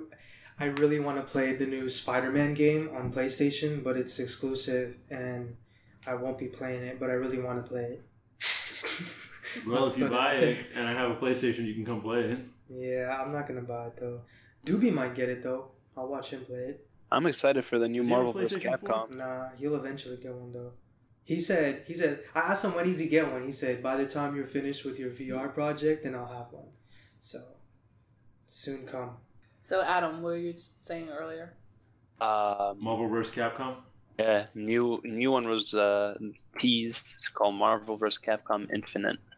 I really want to play the new Spider-Man game on PlayStation, but it's exclusive and I won't be playing it, but I really want to play it. [LAUGHS] Well, if you buy it and I have a PlayStation, you can come play it. Yeah, I'm not gonna buy it though. Doobie might get it though. I'll watch him play it. I'm excited for the new Does he have a Marvel vs. PlayStation 4? Capcom. Nah, he'll eventually get one though. He said he said I asked him when does he get one. He said by the time you're finished with your VR project, then I'll have one. So soon come. So Adam, what were you saying earlier? Um, Marvel vs. Capcom. yeah, new new one was uh, teased. It's called Marvel vs. Capcom Infinite. [GASPS]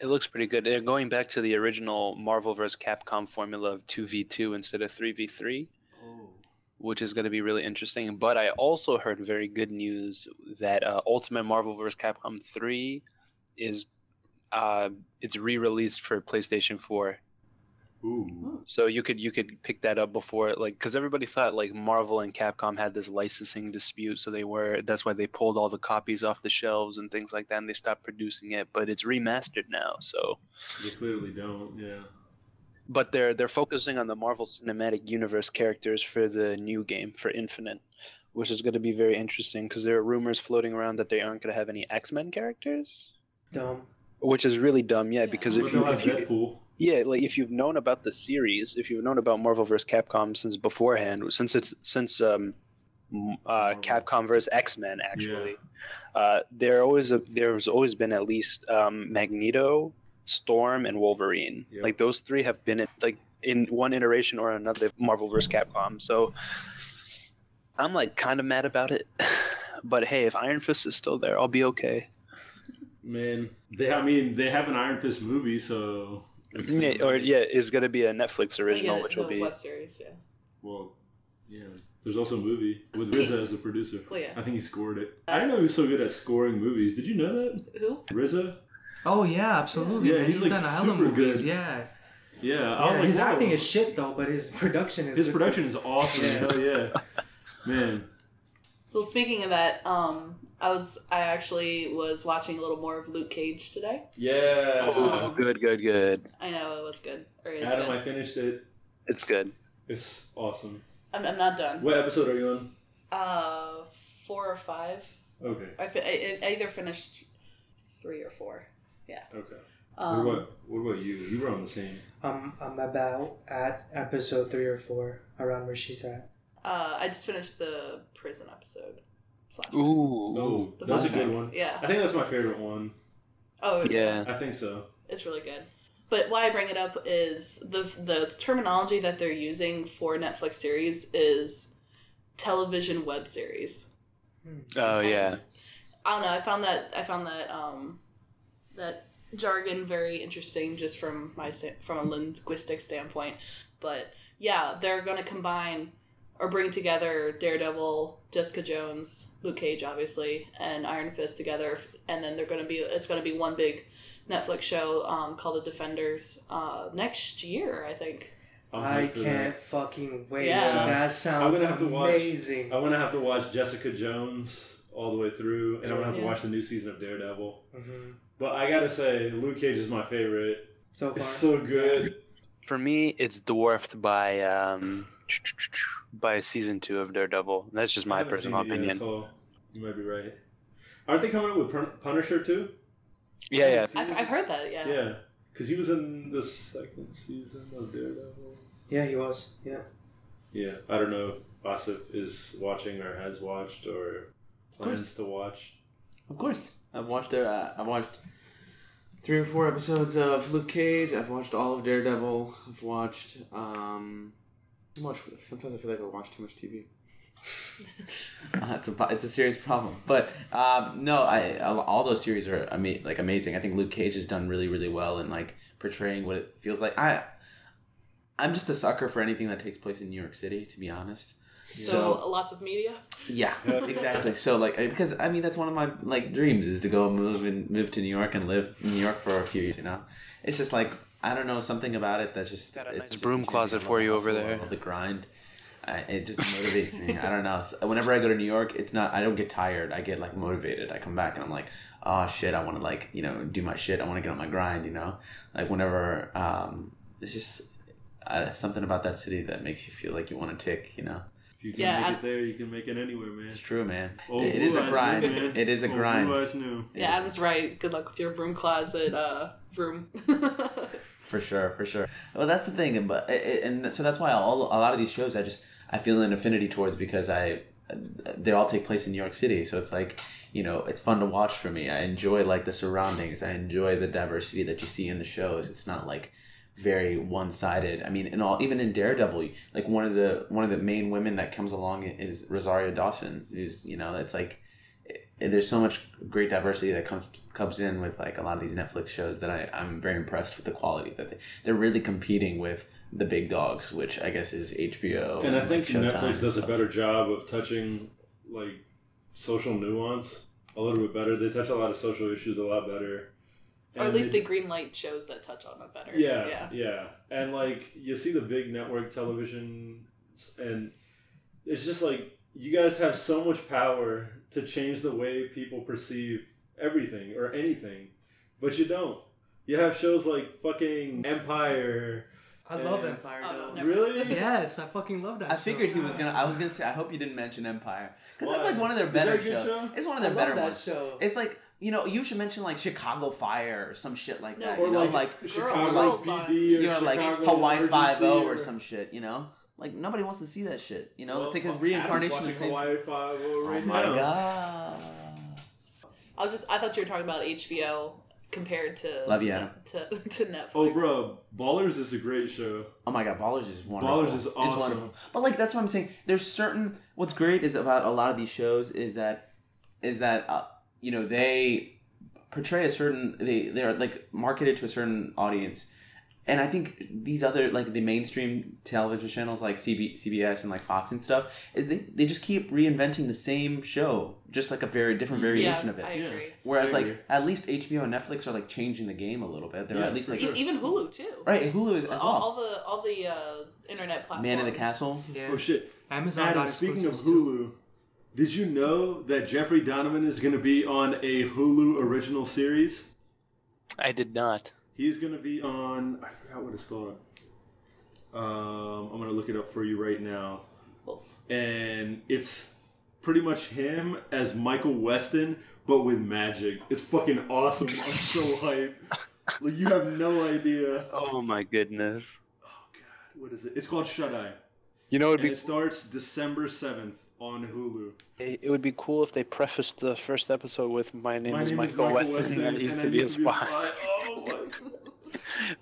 It looks pretty good. They're going back to the original Marvel vs. Capcom formula of two v two instead of three v three. Which is going to be really interesting. But I also heard very good news that uh, Ultimate Marvel vs. Capcom 3 is uh, it's re-released for PlayStation 4. Ooh. So you could you could pick that up before like because everybody thought like Marvel and Capcom had this licensing dispute, so they were that's why they pulled all the copies off the shelves and things like that, and they stopped producing it. But it's remastered now, so They clearly don't. Yeah. But they're they're focusing on the Marvel Cinematic Universe characters for the new game for Infinite, which is going to be very interesting because there are rumors floating around that they aren't going to have any X Men characters, Dumb. which is really dumb. Yeah, because if you, have if you yeah, like if you've known about the series, if you've known about Marvel vs. Capcom since beforehand, since it's since um, uh, Capcom vs. X Men actually, uh, there always a, there's always been at least um, Magneto, Storm, and Wolverine. Yep. Like those three have been in, like in one iteration or another Marvel vs. Capcom. So I'm like kind of mad about it, [SIGHS] but hey, if Iron Fist is still there, I'll be okay. Man, they. I mean, they have an Iron Fist movie, so. Yeah, or yeah, it's gonna be a Netflix original, Like a- which will be web series. Yeah. Well, yeah. There's also a movie with Speak- RZA as the producer. Well, yeah. I think he scored it. Uh, I didn't know he was so good at scoring movies. Did you know that? Who? RZA? Oh yeah, absolutely. Yeah, man. he's, he's, like, done Island super movies. good. Yeah, Yeah. I yeah. like, his whoa. acting is shit though, but his [LAUGHS] production is. His good. production is awesome. Yeah. Hell yeah. Man. Well, speaking of that, um, I was I actually was watching a little more of Luke Cage today. Yeah. oh, good, good, good. I know it was good. Or is Adam, good. I finished it. It's good. It's awesome. I'm, I'm not done. What episode are you on? Uh, four or five. Okay. I, fi- I, I either finished three or four. Okay. Um, what about what about you? You were on the same. Um, I'm about at episode three or four, around where she's at. Uh, I just finished the prison episode. Flashback. Ooh. Oh, The that's a good one. Yeah. I think that's my favorite one. Oh Yeah. I think so. It's really good. But why I bring it up is the the terminology that they're using for Netflix series is television web series. Oh yeah. I don't know. I found that I found that um, that jargon very interesting, just from my from a linguistic standpoint. But yeah, they're going to combine or bring together Daredevil, Jessica Jones, Luke Cage, obviously, and Iron Fist together, and then they're going to be it's going to be one big Netflix show um, called The Defenders uh, next year, I think. I'm I hyped for can't that. fucking wait. Yeah. That sounds gonna have to watch- amazing. I'm gonna have to watch Jessica Jones all the way through, and I'm gonna have to watch the new season of Daredevil. hmm But I gotta say, Luke Cage is my favorite. So far, It's so good. For me, it's dwarfed by um by season two of Daredevil. That's just my personal seen it yet, opinion. so you might be right. Aren't they coming out with Punisher too? Yeah, yeah. I've, I've heard that, yeah. Yeah, because he was in the second season of Daredevil. yeah, he was. Yeah, Yeah, I don't know if Asif is watching or has watched or plans to watch. Of course, I've watched their. Uh, I've watched three or four episodes of Luke Cage. I've watched all of Daredevil. I've watched. Um, I watch, sometimes I feel like I watch too much TV. uh, [LAUGHS] it's a it's a serious problem, but um, no, I all those series are ama- like amazing. I think Luke Cage has done really really well in like portraying what it feels like. I I'm just a sucker for anything that takes place in New York City, to be honest. So, lots of media. Yeah, exactly. So like, because I mean, that's one of my like dreams is to go move and move to New York and live in New York for a few years. You know, it's just like I don't know something about it that's just Got it's nice broom closet for you over there. the grind. I, it just motivates me. I don't know. So whenever I go to New York, it's not. I don't get tired. I get like motivated. I come back and I'm like, oh shit, I want to like you know do my shit. I want to get on my grind. You know, like whenever um, it's just uh, something about that city that makes you feel like you want to tick. You know. If you can Yeah, make I- it there, you can make it anywhere, man. It's true, man. Old it Blue a grind. Knew, man. It is a Old grind. Blue Eyes knew. Yeah, Adam's right. Good luck with your broom closet uh, room. [LAUGHS] For sure, for sure. Well, that's the thing, but and so that's why all a lot of these shows I just I feel an affinity towards because I they all take place in New York City, so it's like you know it's fun to watch for me. I enjoy like the surroundings. I enjoy the diversity that you see in the shows. It's not like very one sided. I mean, in all even in Daredevil, like one of the one of the main women that comes along is Rosario Dawson, who's you know that's like it- there's so much great diversity that comes comes in with like a lot of these Netflix shows that I, I'm very impressed with the quality that they, they're really competing with the big dogs, which I guess is HBO. And I think Showtime Netflix does a better job of touching like social nuance a little bit better. They touch a lot of social issues a lot better. Or at least they- they green light shows that touch on it better. Yeah, Yeah. yeah, and like you see the big network television, and it's just like you guys have so much power to change the way people perceive everything or anything, but you don't. You have shows like fucking Empire, I love Empire Oh, no, though. Really? Yes, I fucking love that. Show. I show. figured he was gonna. I was gonna say. I hope you didn't mention Empire because that's like one of their Is better that a good shows. show? It's one of I their love better that ones. show. It's like you know you should mention like Chicago Fire or some shit like No, that. Or you know, like, like Chicago Girls PD on- or you know like Hawaii Emergency Five O or some shit. You know, like nobody wants to see that shit. You know, Well, it's like his fuck, reincarnation of same. Hawaii Five O Oh right my now. god. I was just I thought you were talking about HBO compared to Love you, to [LAUGHS] to Netflix. Oh, bro, Ballers is a great show. Oh my god, Ballers is wonderful. Ballers is It's awesome. wonderful. But like that's what I'm saying. There's certain what's great is about a lot of these shows is that is that uh, you know they portray a certain they they're like marketed to a certain audience. And I think these other like the mainstream television channels like CB, CBS and like Fox and stuff is they, they just keep reinventing the same show, just like a very different variation yeah, of it. I agree. Whereas I like at least HBO and Netflix are like changing the game a little bit. They're Yeah, at least like sure. Even Hulu too. right Hulu is as all, well. all the all the uh, internet platforms. Man in the Castle. Yeah. Oh shit. Amazon Adam, speaking of exclusives too. Hulu, did you know that Jeffrey Donovan is going to be on a Hulu original series? I did not. He's going to be on. I forgot what it's called. Um, I'm going to look it up for you right now. Well, And it's pretty much him as Michael Weston, but with magic. It's fucking awesome. I'm so [LAUGHS] hyped. Like, you have no idea. Oh my goodness. Oh, God. What is it? It's called Shut Eye. You know, it'd And be it starts December 7th on Hulu. it would be cool if they prefaced the first episode with "My name, My is, name Michael is Michael Weston, and I used and to I be a used to spy." [LAUGHS] Oh my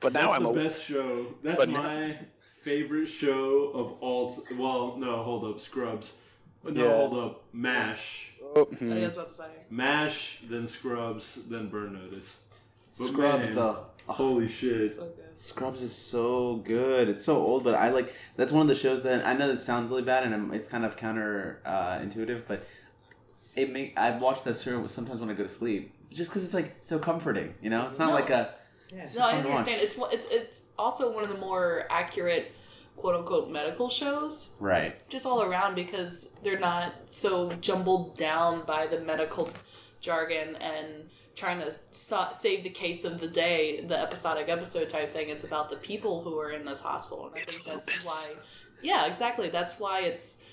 But now That's I'm the a best show. That's But- my favorite show of all. T- well, no, hold up, Scrubs. No, Yeah. hold up, Mash. Oh, I hmm. I was about to say. Mash, then Scrubs, then Burn Notice. But Scrubs man, though. Holy shit! So good. Scrubs is so good. It's so old, but I like. That's one of the shows that I know that sounds really bad, and I'm, it's kind of counter uh, intuitive, but it make I've watched that show sometimes when I go to sleep, just because it's like so comforting. You know, it's not No. like a. Yeah, it's No, I fun to watch. understand. It's one- it's it's also one of the more accurate, quote unquote, medical shows. Right. just all around because they're not so jumbled down by the medical jargon and trying to sa- save the case of the day, the episodic episode type thing. It's about the people who are in this hospital, and I It's think that's why. Yeah, exactly. That's why it's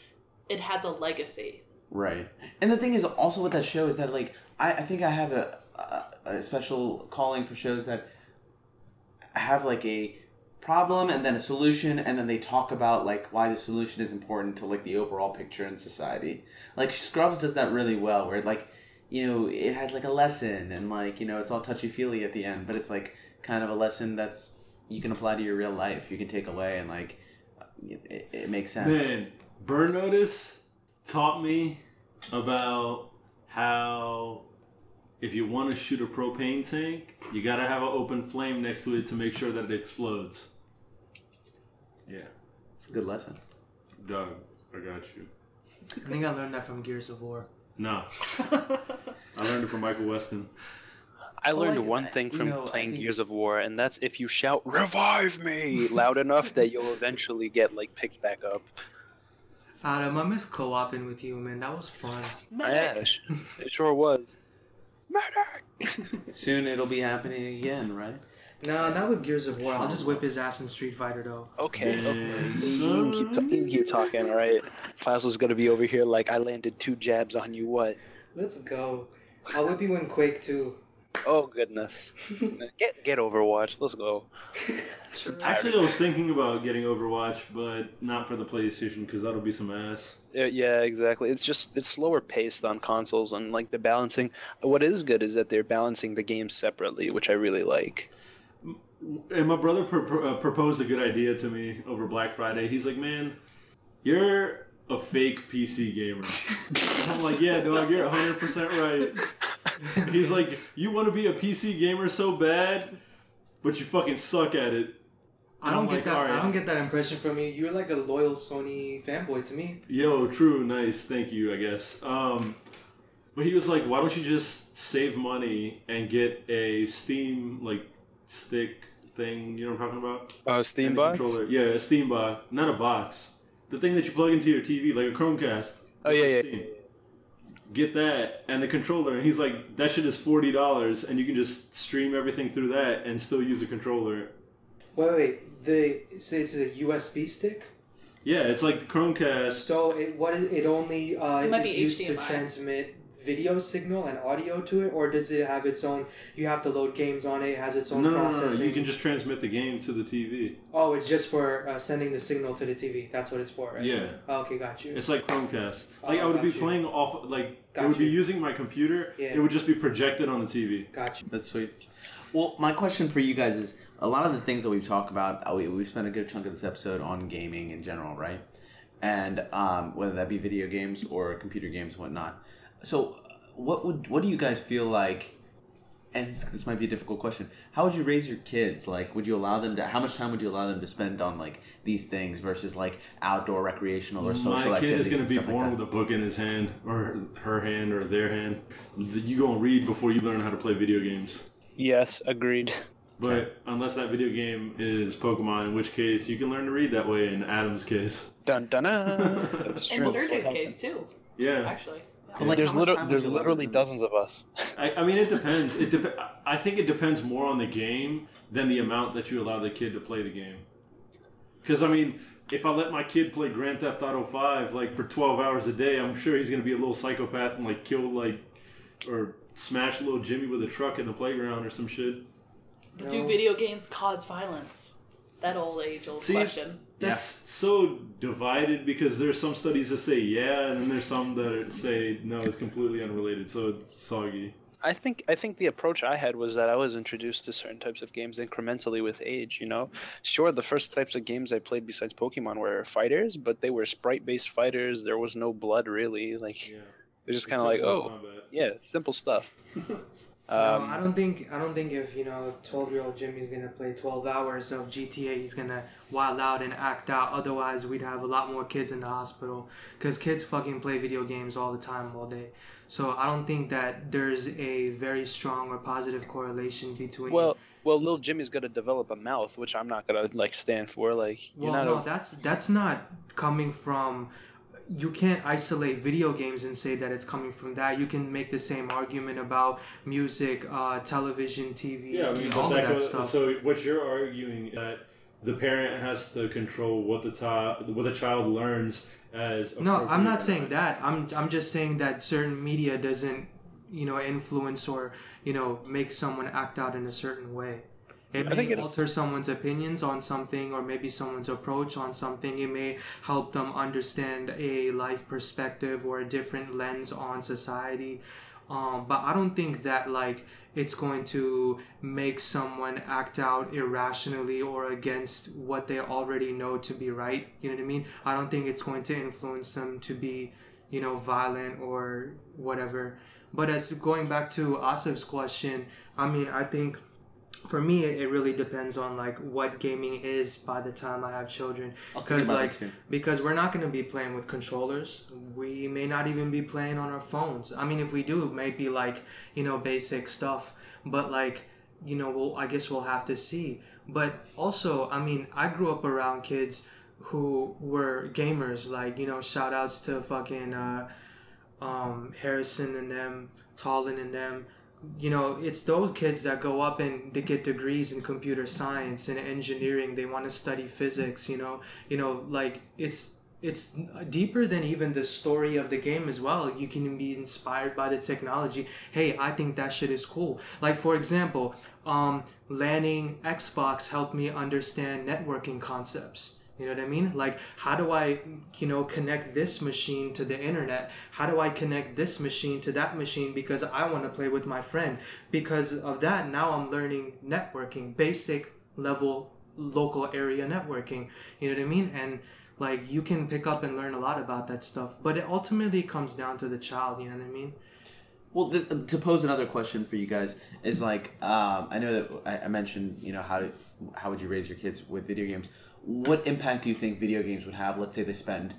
it has a legacy. Right. And the thing is also with that show is that like I, I think I have a, a a special calling for shows that have like a problem and then a solution and then they talk about like why the solution is important to like the overall picture in society. Like Scrubs does that really well where like you know it has like a lesson and like you know it's all touchy feely at the end but it's like kind of a lesson that's you can apply to your real life. You can take away and like it, it makes sense. Man, Burn Notice taught me about how if you want to shoot a propane tank, you gotta have an open flame next to it to make sure that it explodes. Yeah, It's a good lesson. Doug, I got you. I think I learned that from Gears of War. Nah, [LAUGHS] I learned it from Michael Weston. I oh, learned like, one thing you from know, playing think- Gears of War, and that's if you shout "Revive me" loud enough that you'll eventually get like picked back up. Adam, I miss co-oping with you, man. That was fun. Yeah, it [LAUGHS] it sure was. [LAUGHS] Soon it'll be happening again, right? No, not with Gears of War. I'll just whip his ass in Street Fighter though. Okay, okay. You can keep, ta- you can keep talking, all right? Files is gonna be over here like I landed two jabs on you. What? Let's go. I'll whip you in Quake too. Oh goodness! [LAUGHS] Get get Overwatch. Let's go. Actually, I was thinking about getting Overwatch, but not for the PlayStation because that'll be some ass. Yeah, yeah, exactly. It's just it's slower paced on consoles, and like the balancing. What is good is that they're balancing the games separately, which I really like. And my brother pr- pr- uh, proposed a good idea to me over Black Friday. He's like, "Man, you're a fake PC gamer." I'm like, "Yeah, dog, you're 100 percent right." He's like, "You want to be a PC gamer so bad, but you fucking suck at it." I don't get like, that. alright. I don't get that impression from you. You're like a loyal Sony fanboy to me. Yo, true, nice, thank you, I guess. Um, but he was like, "Why don't you just save money and get a Steam like stick thing? You know what I'm talking about?" Oh, And Steam box. controller. Yeah, a Steam box, not a box. The thing that you plug into your TV, like a Chromecast. Oh, yeah, yeah. Steam. Get that and the controller. And he's like, that shit is forty dollars, and you can just stream everything through that and still use a controller. Wait, wait. The so it's a USB stick. Yeah, it's like the Chromecast. So it what is it only? Uh, It might it's be used to transmit video signal and audio to it, or does it have its own? You have to load games on it. It has its No, own no, no, no, processing. You can just transmit the game to the TV. Oh, it's just for uh, sending the signal to the TV. That's what it's for, right? Yeah. Okay, got you. It's like Chromecast. Like Oh, I would be you. playing off like Got it would be using my computer. Yeah. It would just be projected on the TV. Got you. That's sweet. Well, my question for you guys is a lot of the things that we've talked about, uh, we, we've spent a good chunk of this episode on gaming in general, right? And um, whether that be video games or computer games, whatnot. So, uh, what would what do you guys feel like? And this, this might be a difficult question. How would you raise your kids? Like, would you allow them to? How much time would you allow them to spend on like these things versus like outdoor recreational or social activities? my kid activities? is going to be born like with a book in his hand or her hand or their hand. You go and read before you learn how to play video games. Yes, agreed. But unless that video game is Pokemon, in which case you can learn to read that way. In Adam's case, Dun dun dun. [LAUGHS] That's true. In true. Sergey's case too, yeah. actually. But, like, there's how liter- there's literally dozens of us. [LAUGHS] I, I mean, it depends. It dep- I think it depends more on the game than the amount that you allow the kid to play the game. Because I mean, if I let my kid play Grand Theft Auto Five like for twelve hours a day, I'm sure he's gonna be a little psychopath and like kill like or smash little Jimmy with a truck in the playground or some shit. Do video games cause violence? That old age old See, question. That's so divided because there's some studies that say yeah, and then there's some that say no, it's completely unrelated. So it's soggy. I think I think the approach I had was that I was introduced to certain types of games incrementally with age. You know, sure, the first types of games I played besides Pokemon were fighters, but they were sprite-based fighters. There was no blood really. Like Yeah. it's just kind of like, oh, oh combat. yeah, simple stuff. [LAUGHS] No, I Um, don't think I don't think if you know twelve year old Jimmy's gonna play twelve hours of GTA, he's gonna wild out and act out. Otherwise, we'd have a lot more kids in the hospital because kids fucking play video games all the time, all day. So I don't think that there's a very strong or positive correlation between. well, well, little Jimmy's gonna develop a mouth, which I'm not gonna like stand for. Like, you're well, not no, a- that's that's not coming from. You can't isolate video games and say that it's coming from that. You can make the same argument about music, uh, television, TV, Yeah, I mean, you know, but all that that goes, stuff. so what you're arguing that the parent has to control what the child what the child learns as. No, I'm not saying that. I'm I'm just saying that certain media doesn't, you know, influence or you know make someone act out in a certain way. It may think it is- alter someone's opinions on something, or maybe someone's approach on something. It may help them understand a life perspective or a different lens on society. Um, but I don't think that like it's going to make someone act out irrationally or against what they already know to be right. You know what I mean? I don't think it's going to influence them to be, you know, violent or whatever. But as going back to Asif's question, I mean, I think for me it, really depends on like what gaming is by the time I have children. I was thinking Because like because we're not going to be playing with controllers. We may not even be playing on our phones. I mean, if we do, it may be like you know basic stuff. But like you know, we'll I guess we'll have to see. But also, I mean, I grew up around kids who were gamers. Like you know, shout outs to fucking uh, um, Harrison and them, Tallin and them. You know, it's those kids that go up and they get degrees in computer science and engineering. They want to study physics. You know, you know, like it's it's deeper than even the story of the game as well. You can be inspired by the technology. Hey, I think that shit is cool. Like for example, um, landing Xbox helped me understand networking concepts. You know what I mean? Like, how do I, you know, connect this machine to the internet? How do I connect this machine to that machine because I want to play with my friend? Because of that, now I'm learning networking, basic level local area networking. You know what I mean? And like, you can pick up and learn a lot about that stuff. But it ultimately comes down to the child. You know what I mean? Well, to pose another question for you guys is like, um, I know that I, I mentioned, you know, how to, how would you raise your kids with video games? What impact do you think video games would have? Let's say they spend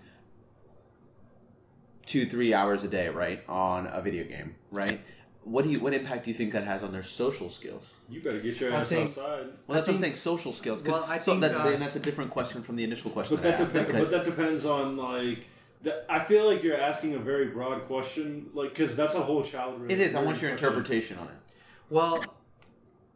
two, three hours a day, right, on a video game, right? What do you, what impact do you think that has on their social skills? You better get your I ass think- outside. Well, that's I what I'm saying, social skills. Cause, Well, I so think, that's uh, and that's a different question from the initial question But that, that, I asked. depends. But that depends on like. That, I feel like you're asking a very broad question, like because that's a whole child. it is. I want your question. interpretation on it. Well,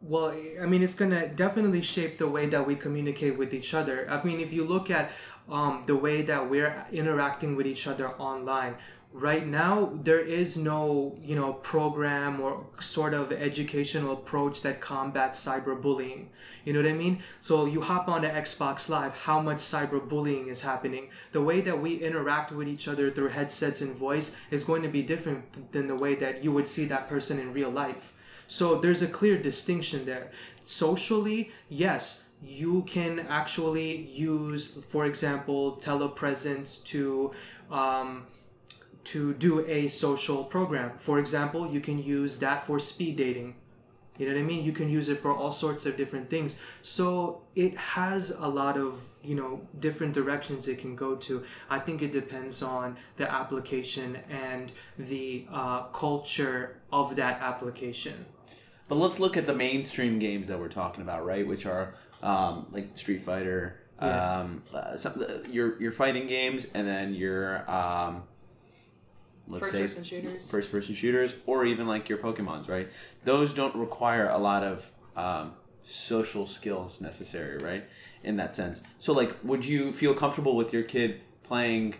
well, I mean, it's gonna definitely shape the way that we communicate with each other. I mean, if you look at um, the way that we're interacting with each other online, right now there is no you know program or sort of educational approach that combats cyberbullying. You know what i mean? So you hop on to xbox live how much cyberbullying is happening. The way that we interact with each other through headsets and voice is going to be different than the way that you would see that person in real life so there's a clear distinction there socially yes you can actually use for example telepresence to um, to do a social program. For example, you can use that for speed dating. You know what I mean? You can use it for all sorts of different things. So it has a lot of, you know, different directions it can go to. I think it depends on the application and the uh, culture of that application. But let's look at the mainstream games that we're talking about, right? Which are um, like Street Fighter, Yeah. um, uh, some, your your fighting games, and then your um, let's First say person shooters. first person shooters, or even like your Pokemons, right? Those don't require a lot of um, social skills necessary, right? In that sense. So, like, would you feel comfortable with your kid playing,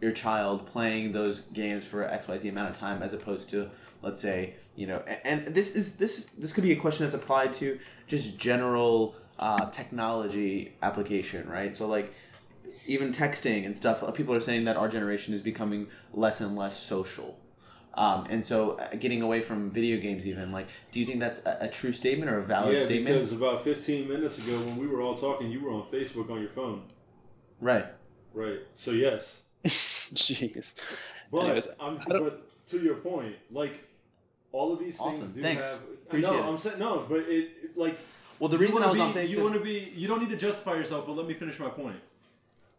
your child playing those games for X Y Z amount of time, as opposed to, let's say, you know, a- and this is this is this could be a question that's applied to just general uh, technology application, right? So, like even texting and stuff, uh, people are saying that our generation is becoming less and less social. Um, and so uh, getting away from video games even like do you think that's a, a true statement or a valid yeah, statement because about 15 minutes ago when we were all talking, you were on Facebook on your phone. right Right. So yes. [LAUGHS] Jeez. But Anyways, I'm, but to your point, like all of these things Awesome. do Thanks. have. Appreciate no, it. I'm saying no, but it it, like. well the you reason i was be, on facebook You want to be. You don't need to justify yourself, but let me finish my point.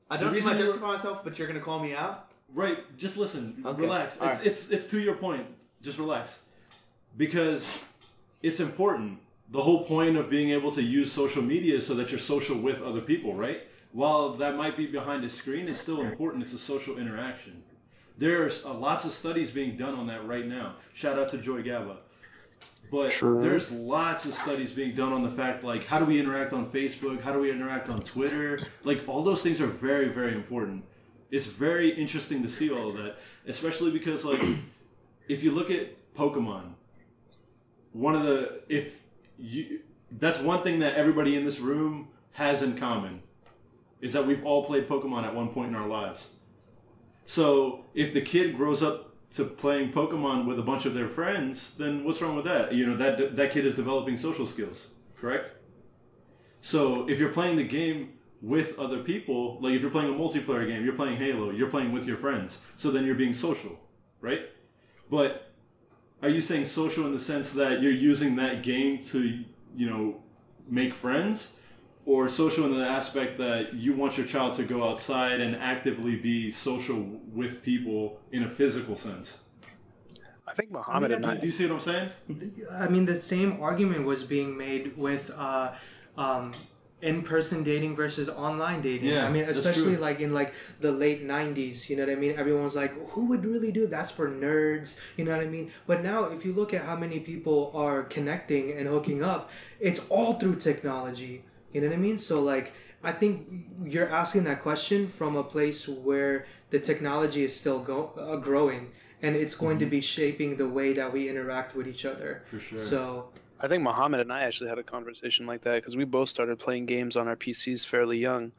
i the reason you were- myself but you're gonna call me out Right. Just listen. Okay. Relax. All It's right. it's it's to your point. Just relax, because it's important. The whole point of being able to use social media is so that you're social with other people, right? While that might be behind a screen, it's still important. It's a social interaction. There's uh, lots of studies being done on that right now. Shout out to Joy Gaba. But True. there's lots of studies being done on the fact like how do we interact on Facebook? How do we interact on Twitter? Like all those things are very very important. It's very interesting to see all of that, especially because like if you look at Pokemon, one of the if you that's one thing that everybody in this room has in common is that we've all played Pokemon at one point in our lives. So if the kid grows up to playing Pokemon with a bunch of their friends, then what's wrong with that? You know that that kid is developing social skills, correct? So if you're playing the game with other people, like if you're playing a multiplayer game, you're playing Halo, you're playing with your friends. So then you're being social, right? But are you saying social in the sense that you're using that game to, you know, make friends? Or social in the aspect that you want your child to go outside and actively be social with people in a physical sense? I think Muhammad I and mean, I. Do you see what I'm saying? I mean, the same argument was being made with uh, um, in-person dating versus online dating. Yeah, I mean, that's especially true. like in like the late '90s. You know what I mean? Everyone was like, "Who would really do that's for nerds?" You know what I mean? But now, if you look at how many people are connecting and hooking up, it's all through technology. You know what I mean? So like, I think you're asking that question from a place where the technology is still go- uh, growing. And it's going to be shaping the way that we interact with each other. For sure. So I think Muhammad and I actually had a conversation like that because we both started playing games on our PCs fairly young,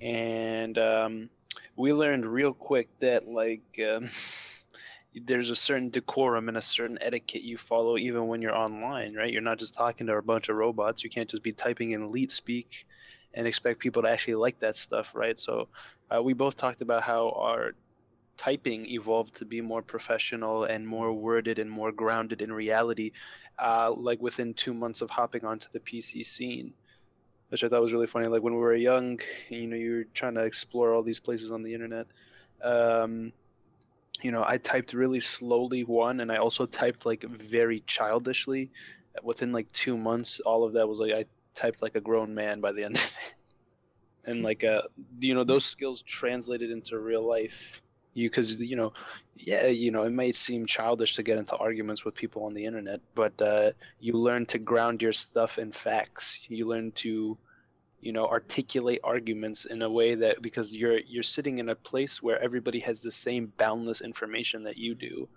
and um, we learned real quick that like um, [LAUGHS] there's a certain decorum and a certain etiquette you follow even when you're online, right? You're not just talking to a bunch of robots. You can't just be typing in elite speak and expect people to actually like that stuff, right? So uh, we both talked about how our typing evolved to be more professional and more worded and more grounded in reality uh, like within two months of hopping onto the PC scene, which I thought was really funny. Like when we were young, you know, you were trying to explore all these places on the internet. Um, you know, I typed really slowly one, and I also typed like very childishly. Within like two months, all of that was like I typed like a grown man by the end of it. [LAUGHS] And like uh, you know, those skills translated into real life You because you know, yeah, you know, it might seem childish to get into arguments with people on the internet, but uh, you learn to ground your stuff in facts. You learn to, you know, articulate arguments in a way that because you're you're sitting in a place where everybody has the same boundless information that you do,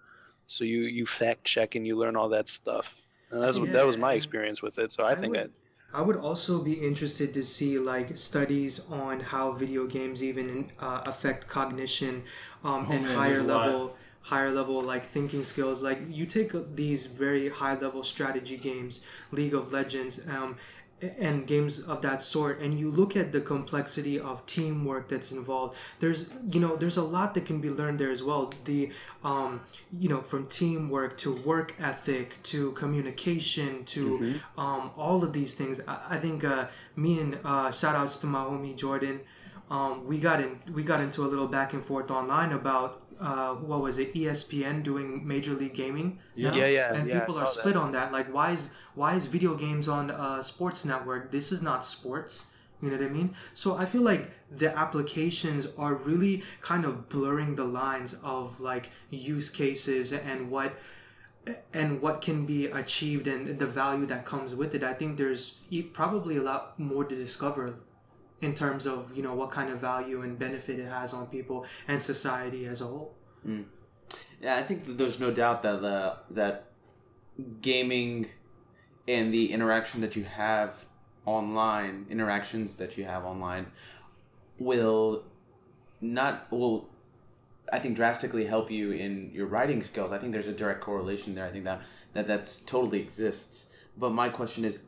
so you you fact check and you learn all that stuff. And that's what that was my experience with it. So I, I think would- I would also be interested to see like studies on how video games even uh, affect cognition um, Oh, and man, higher there's a lot. level higher level like thinking skills like you take these very high level strategy games league of legends um, a- and games of that sort and you look at the complexity of teamwork that's involved there's you know there's a lot that can be learned there as well. The um, you know from teamwork to work ethic to communication to um, all of these things. I, I think uh, me and uh, shout outs to my homie jordan. Um, we got in we got into a little back and forth online about uh, what was it espn doing major league gaming Yeah. now? Yeah, yeah, and yeah, people are saw that. split on that like why is why is video games on uh, sports network this is not sports you know what i mean so i feel like the applications are really kind of blurring the lines of like use cases and what and what can be achieved and the value that comes with it i think there's e- probably a lot more to discover in terms of you know what kind of value and benefit it has on people and society as a whole hmm. Yeah, I think there's no doubt that the that gaming and the interaction that you have online, interactions that you have online, will not will I think drastically help you in your writing skills. I think there's a direct correlation there. I think that that that's totally exists. But my question is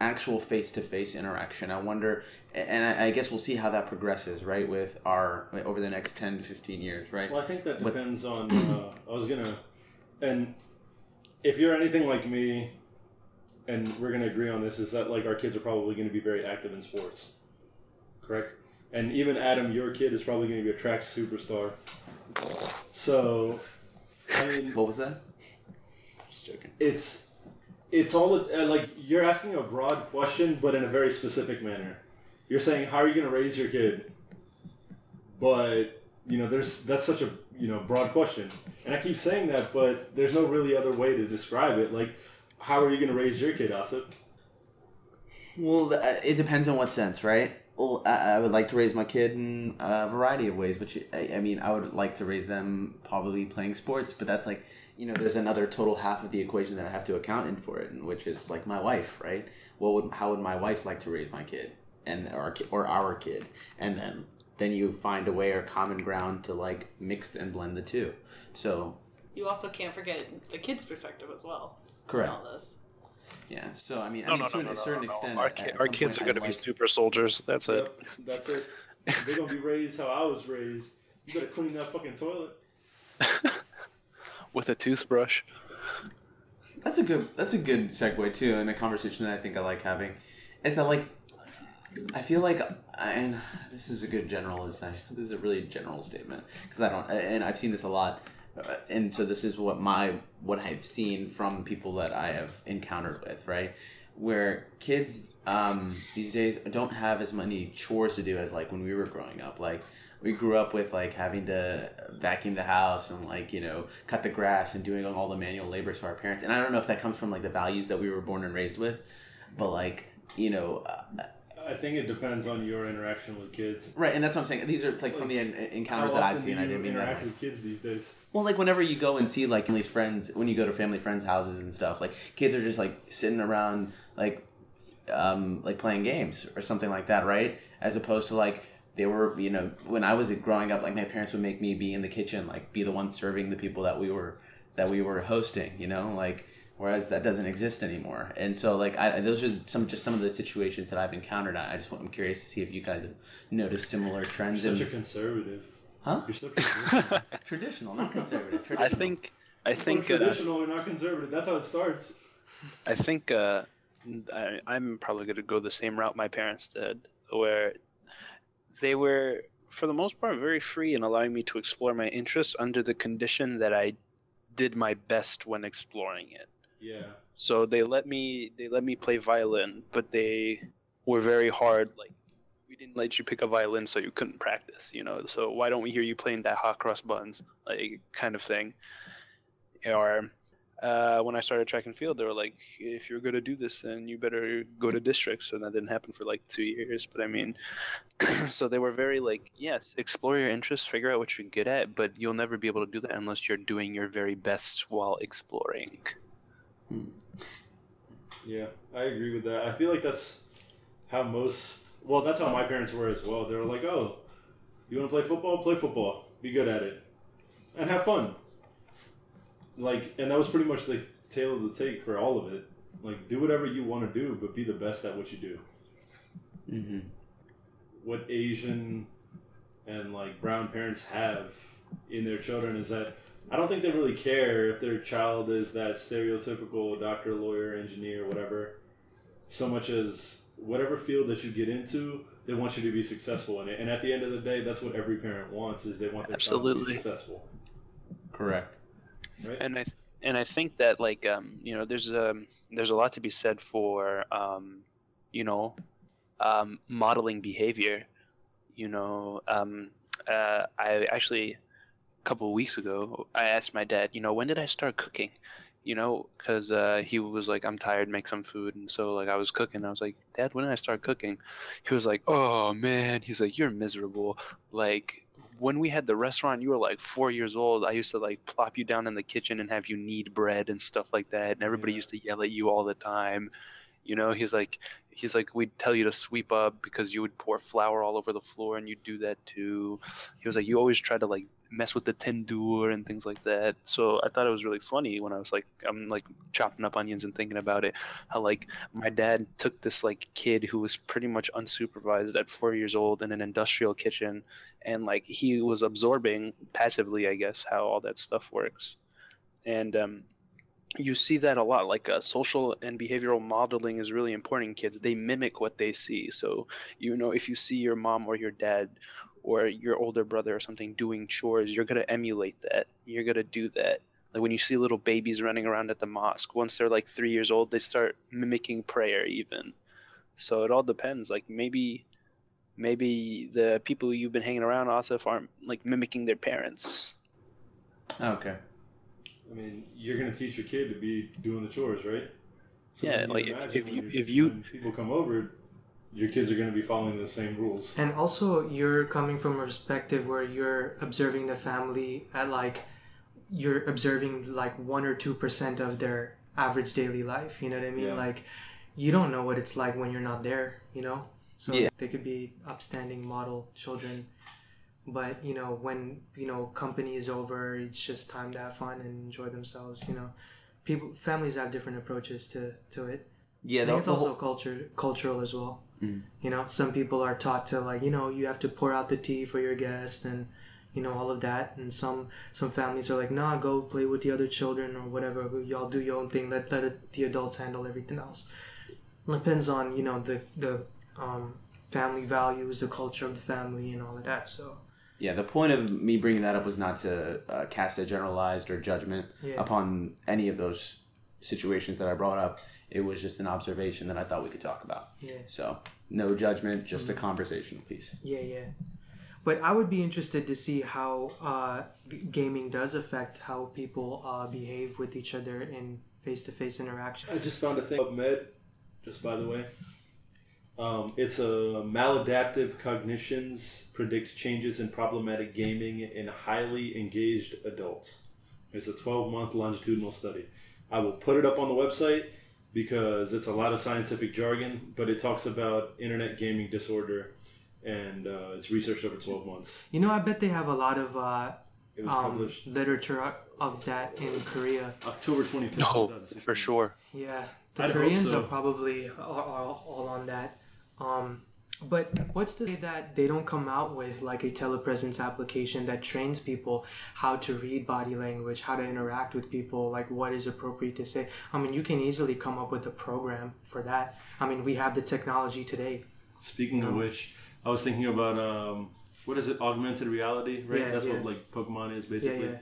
actual face to face interaction. I wonder, and I, I guess we'll see how that progresses, right? With our over the next ten to fifteen years, right? Well, I think that depends on. Uh, I was gonna, and if you're anything like me, and we're gonna agree on this, is that like our kids are probably to be very active in sports, correct? And even Adam, your kid is probably to be a track superstar. So, I mean, What was that? Just joking. it's it's all uh, like you're asking a broad question, but in a very specific manner. You're saying, how are you going to raise your kid? But you know, there's that's such a you know broad question, and I keep saying that, but there's no really other way to describe it. Like, how are you going to raise your kid, Asif? Well, uh, it depends on what sense, right? Well, I, I would like to raise my kid in a variety of ways, but I, I mean, I would like to raise them probably playing sports, but that's like, you know, there's another total half of the equation that I have to account in for it, and which is like my wife, right? What would how would my wife like to raise my kid, and or ki- or our kid, and then then you find a way or common ground to like mix and blend the two. So You also can't forget the kid's perspective as well. correct, all this. Yeah. So I mean, I mean, no, to no, a no, certain no, no. extent, Our, ki- our kids are going to be like- super soldiers. That's it. That's it. They're gonna be raised how I was raised. You better clean that fucking toilet. [LAUGHS] With a toothbrush. That's a good. That's a good segue too, in a conversation that I think I like having. Is that like, I feel like, and this is a good generalization. This is a really general statement because I don't, and I've seen this a lot, uh, and so this is what my what I've seen from people that I have encountered with, right, where kids um, these days don't have as many chores to do as like when we were growing up, like we grew up with like having to vacuum the house and like you know cut the grass and doing all the manual labor for our parents. And i don't know if that comes from like the values that we were born and raised with but like you know uh, I think it depends on your interaction with kids. right and that's what i'm saying these are like from the en- encounters that i've seen i didn't mean interact that with kids these days. well like whenever you go and see like family's friends when you go to family friends houses and stuff like kids are just like sitting around like um like playing games or something like that right as opposed to like they were you know when i was growing up like my parents would make me be in the kitchen like be the one serving the people that we were that we were hosting you know like whereas that doesn't exist anymore and so like I, those are some just some of the situations that i've encountered i I just want i'm curious to see if you guys have noticed similar trends You're in a conservative. huh You're so traditional. [LAUGHS] traditional not conservative I think. I Well, think. Uh, traditional and not conservative. That's how it starts. I think uh, I, I'm probably going to go the same route my parents did, where they were, for the most part, very free in allowing me to explore my interests under the condition that I did my best when exploring it. Yeah. So they let me they let me play violin, but they were very hard. Like we didn't let you pick a violin so you couldn't practice, you know. So why don't we hear you playing that hot cross buns, like kind of thing? Or uh, when I started track and field, they were like, if you're going to do this, then you better go to districts. And that didn't happen for like two years. But I mean, [CLEARS THROAT] so they were very like, yes, explore your interests, figure out what you're good at, but you'll never be able to do that unless you're doing your very best while exploring. Yeah, I agree with that. I feel like that's how most. Well, that's how my parents were as well. They were like, "Oh, you want to play football? Play football. Be good at it, and have fun." Like, and that was pretty much the tail of the take for all of it. Like, do whatever you want to do, but be the best at what you do. Mm-hmm. What Asian and like brown parents have in their children is that I don't think they really care if their child is that stereotypical doctor, lawyer, engineer, whatever, so much as whatever field that you get into, they want you to be successful in it. And at the end of the day, that's what every parent wants is they want their child to Absolutely. be successful. Correct. Right? and I and I think that like um, you know there's um there's a lot to be said for um, you know um, modeling behavior. You know, um, uh, I actually a couple of weeks ago I asked my dad, you know, when did I start cooking? You know, because uh, he was like, I'm tired, make some food, and so like I was cooking. I was like, Dad, when did I start cooking? He was like, Oh man, he's like, you're miserable. Like when we had the restaurant, you were like four years old. I used to like plop you down in the kitchen and have you knead bread and stuff like that. And everybody Yeah. used to yell at you all the time. You know, he's like, he's like, we'd tell you to sweep up because you would pour flour all over the floor and you'd do that too. He was like, you always try to like mess with the tandoor and things like that. So I thought it was really funny when I was like, I'm like chopping up onions and thinking about it. How like my dad took this like kid who was pretty much unsupervised at four years old in an industrial kitchen and like he was absorbing passively i guess how all that stuff works and um, you see that a lot like uh, social and behavioral modeling is really important in kids they mimic what they see so you know if you see your mom or your dad or your older brother or something doing chores you're going to emulate that you're going to do that like when you see little babies running around at the mosque once they're like three years old they start mimicking prayer even so it all depends like maybe maybe the people you've been hanging around also aren't like mimicking their parents. Okay. I mean, you're going to teach your kid to be doing the chores, right? Yeah, like, imagine if you- if you- people come over, your kids are going to be following the same rules. And also, you're coming from a perspective where you're observing the family at like, you're observing like one or two percent of their average daily life. You know what I mean? Yeah. Like, you don't know what it's like when you're not there. You know, so Yeah. they could be upstanding model children, but you know when you know company is over, it's just time to have fun and enjoy themselves. You know, people families have different approaches to to it. Yeah, I think it's also whole- culture cultural as well. Mm. You know, some people are taught to like you know you have to pour out the tea for your guest and you know all of that, and some some families are like nah, go play with the other children or whatever. Y'all do your own thing. Let let it, the adults handle everything else. Depends on you know the the um, family values, the culture of the family, and all of that. So yeah, the point of me bringing that up was not to uh, cast a generalized or judgment Yeah. upon any of those situations that I brought up. It was just an observation that I thought we could talk about. yeah. So no judgment, just a conversational piece. Yeah, yeah. But I would be interested to see how uh, g- gaming does affect how people uh, behave with each other in face-to-face interaction. I just found a thing PubMed, just by the way. Um, it's a maladaptive cognitions predict changes in problematic gaming in highly engaged adults. It's a 12 month longitudinal study. I will put it up on the website because it's a lot of scientific jargon, but it talks about internet gaming disorder and uh, it's researched over 12 months. You know, I bet they have a lot of uh, It was um, published literature of that in Korea. October 25th. No, for sure. Yeah, the I'd Koreans so. are probably all, all, all on that. Um, but what's to say that they don't come out with like a telepresence application that trains people how to read body language, how to interact with people, like what is appropriate to say? I mean, you can easily come up with a program for that. I mean, we have the technology today. Speaking of which, I was thinking about um, what is it? Augmented reality, right? Yeah, That's yeah. what like Pokemon is basically. yeah.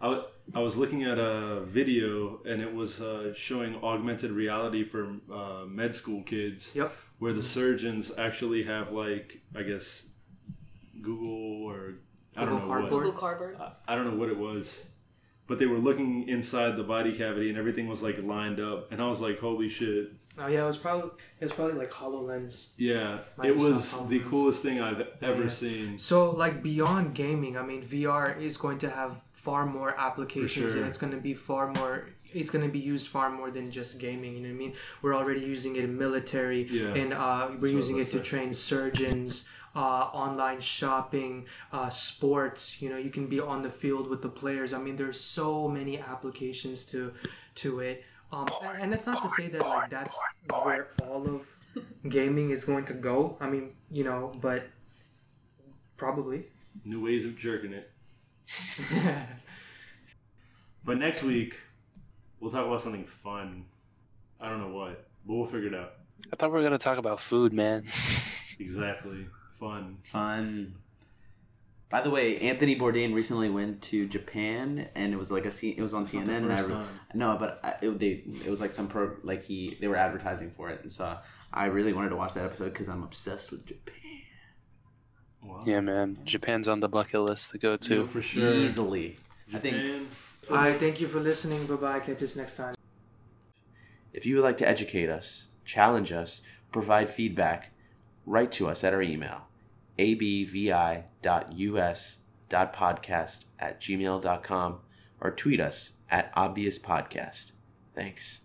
I, w- I was looking at a video and it was uh, showing augmented reality for uh, med school kids. Yep. Where the surgeons actually have like I guess Google or I don't know Cardboard? Google Cardboard. what I I don't know what it was, but they were looking inside the body cavity and everything was like lined up and I was like holy shit Oh yeah, it was probably it was probably like Hololens. yeah it Microsoft was the coolest thing I've ever Yeah. seen. So like beyond gaming, I mean VR is going to have far more applications sure. and it's going to be far more it's going to be used far more than just gaming you know what i mean we're already using it in military Yeah. and uh, we're So using it to it. train surgeons uh, online shopping uh, sports you know you can be on the field with the players i mean there's so many applications to to it um, and, and that's not to say that like that's where all of gaming is going to go i mean you know but probably New ways of jerking it. [LAUGHS] But next week, we'll talk about something fun. I don't know what, but we'll figure it out. I thought we were gonna talk about food, man. [LAUGHS] Exactly. Fun. Fun. By the way, Anthony Bourdain recently went to Japan, and it was like a C- it was on Not CNN. the and I re- time. no, but I, it, they it was like some pro like he they were advertising for it, and so I really wanted to watch that episode because I'm obsessed with Japan. Wow. yeah, man. Japan's on the bucket list to go Yeah, to. for sure. Easily, I think Japan. all right thank you for listening bye bye catch us next time if you would like to educate us, challenge us, provide feedback, write to us at our email abvi.us.podcast at gmail.com or tweet us at ABVIuS podcast. Thanks.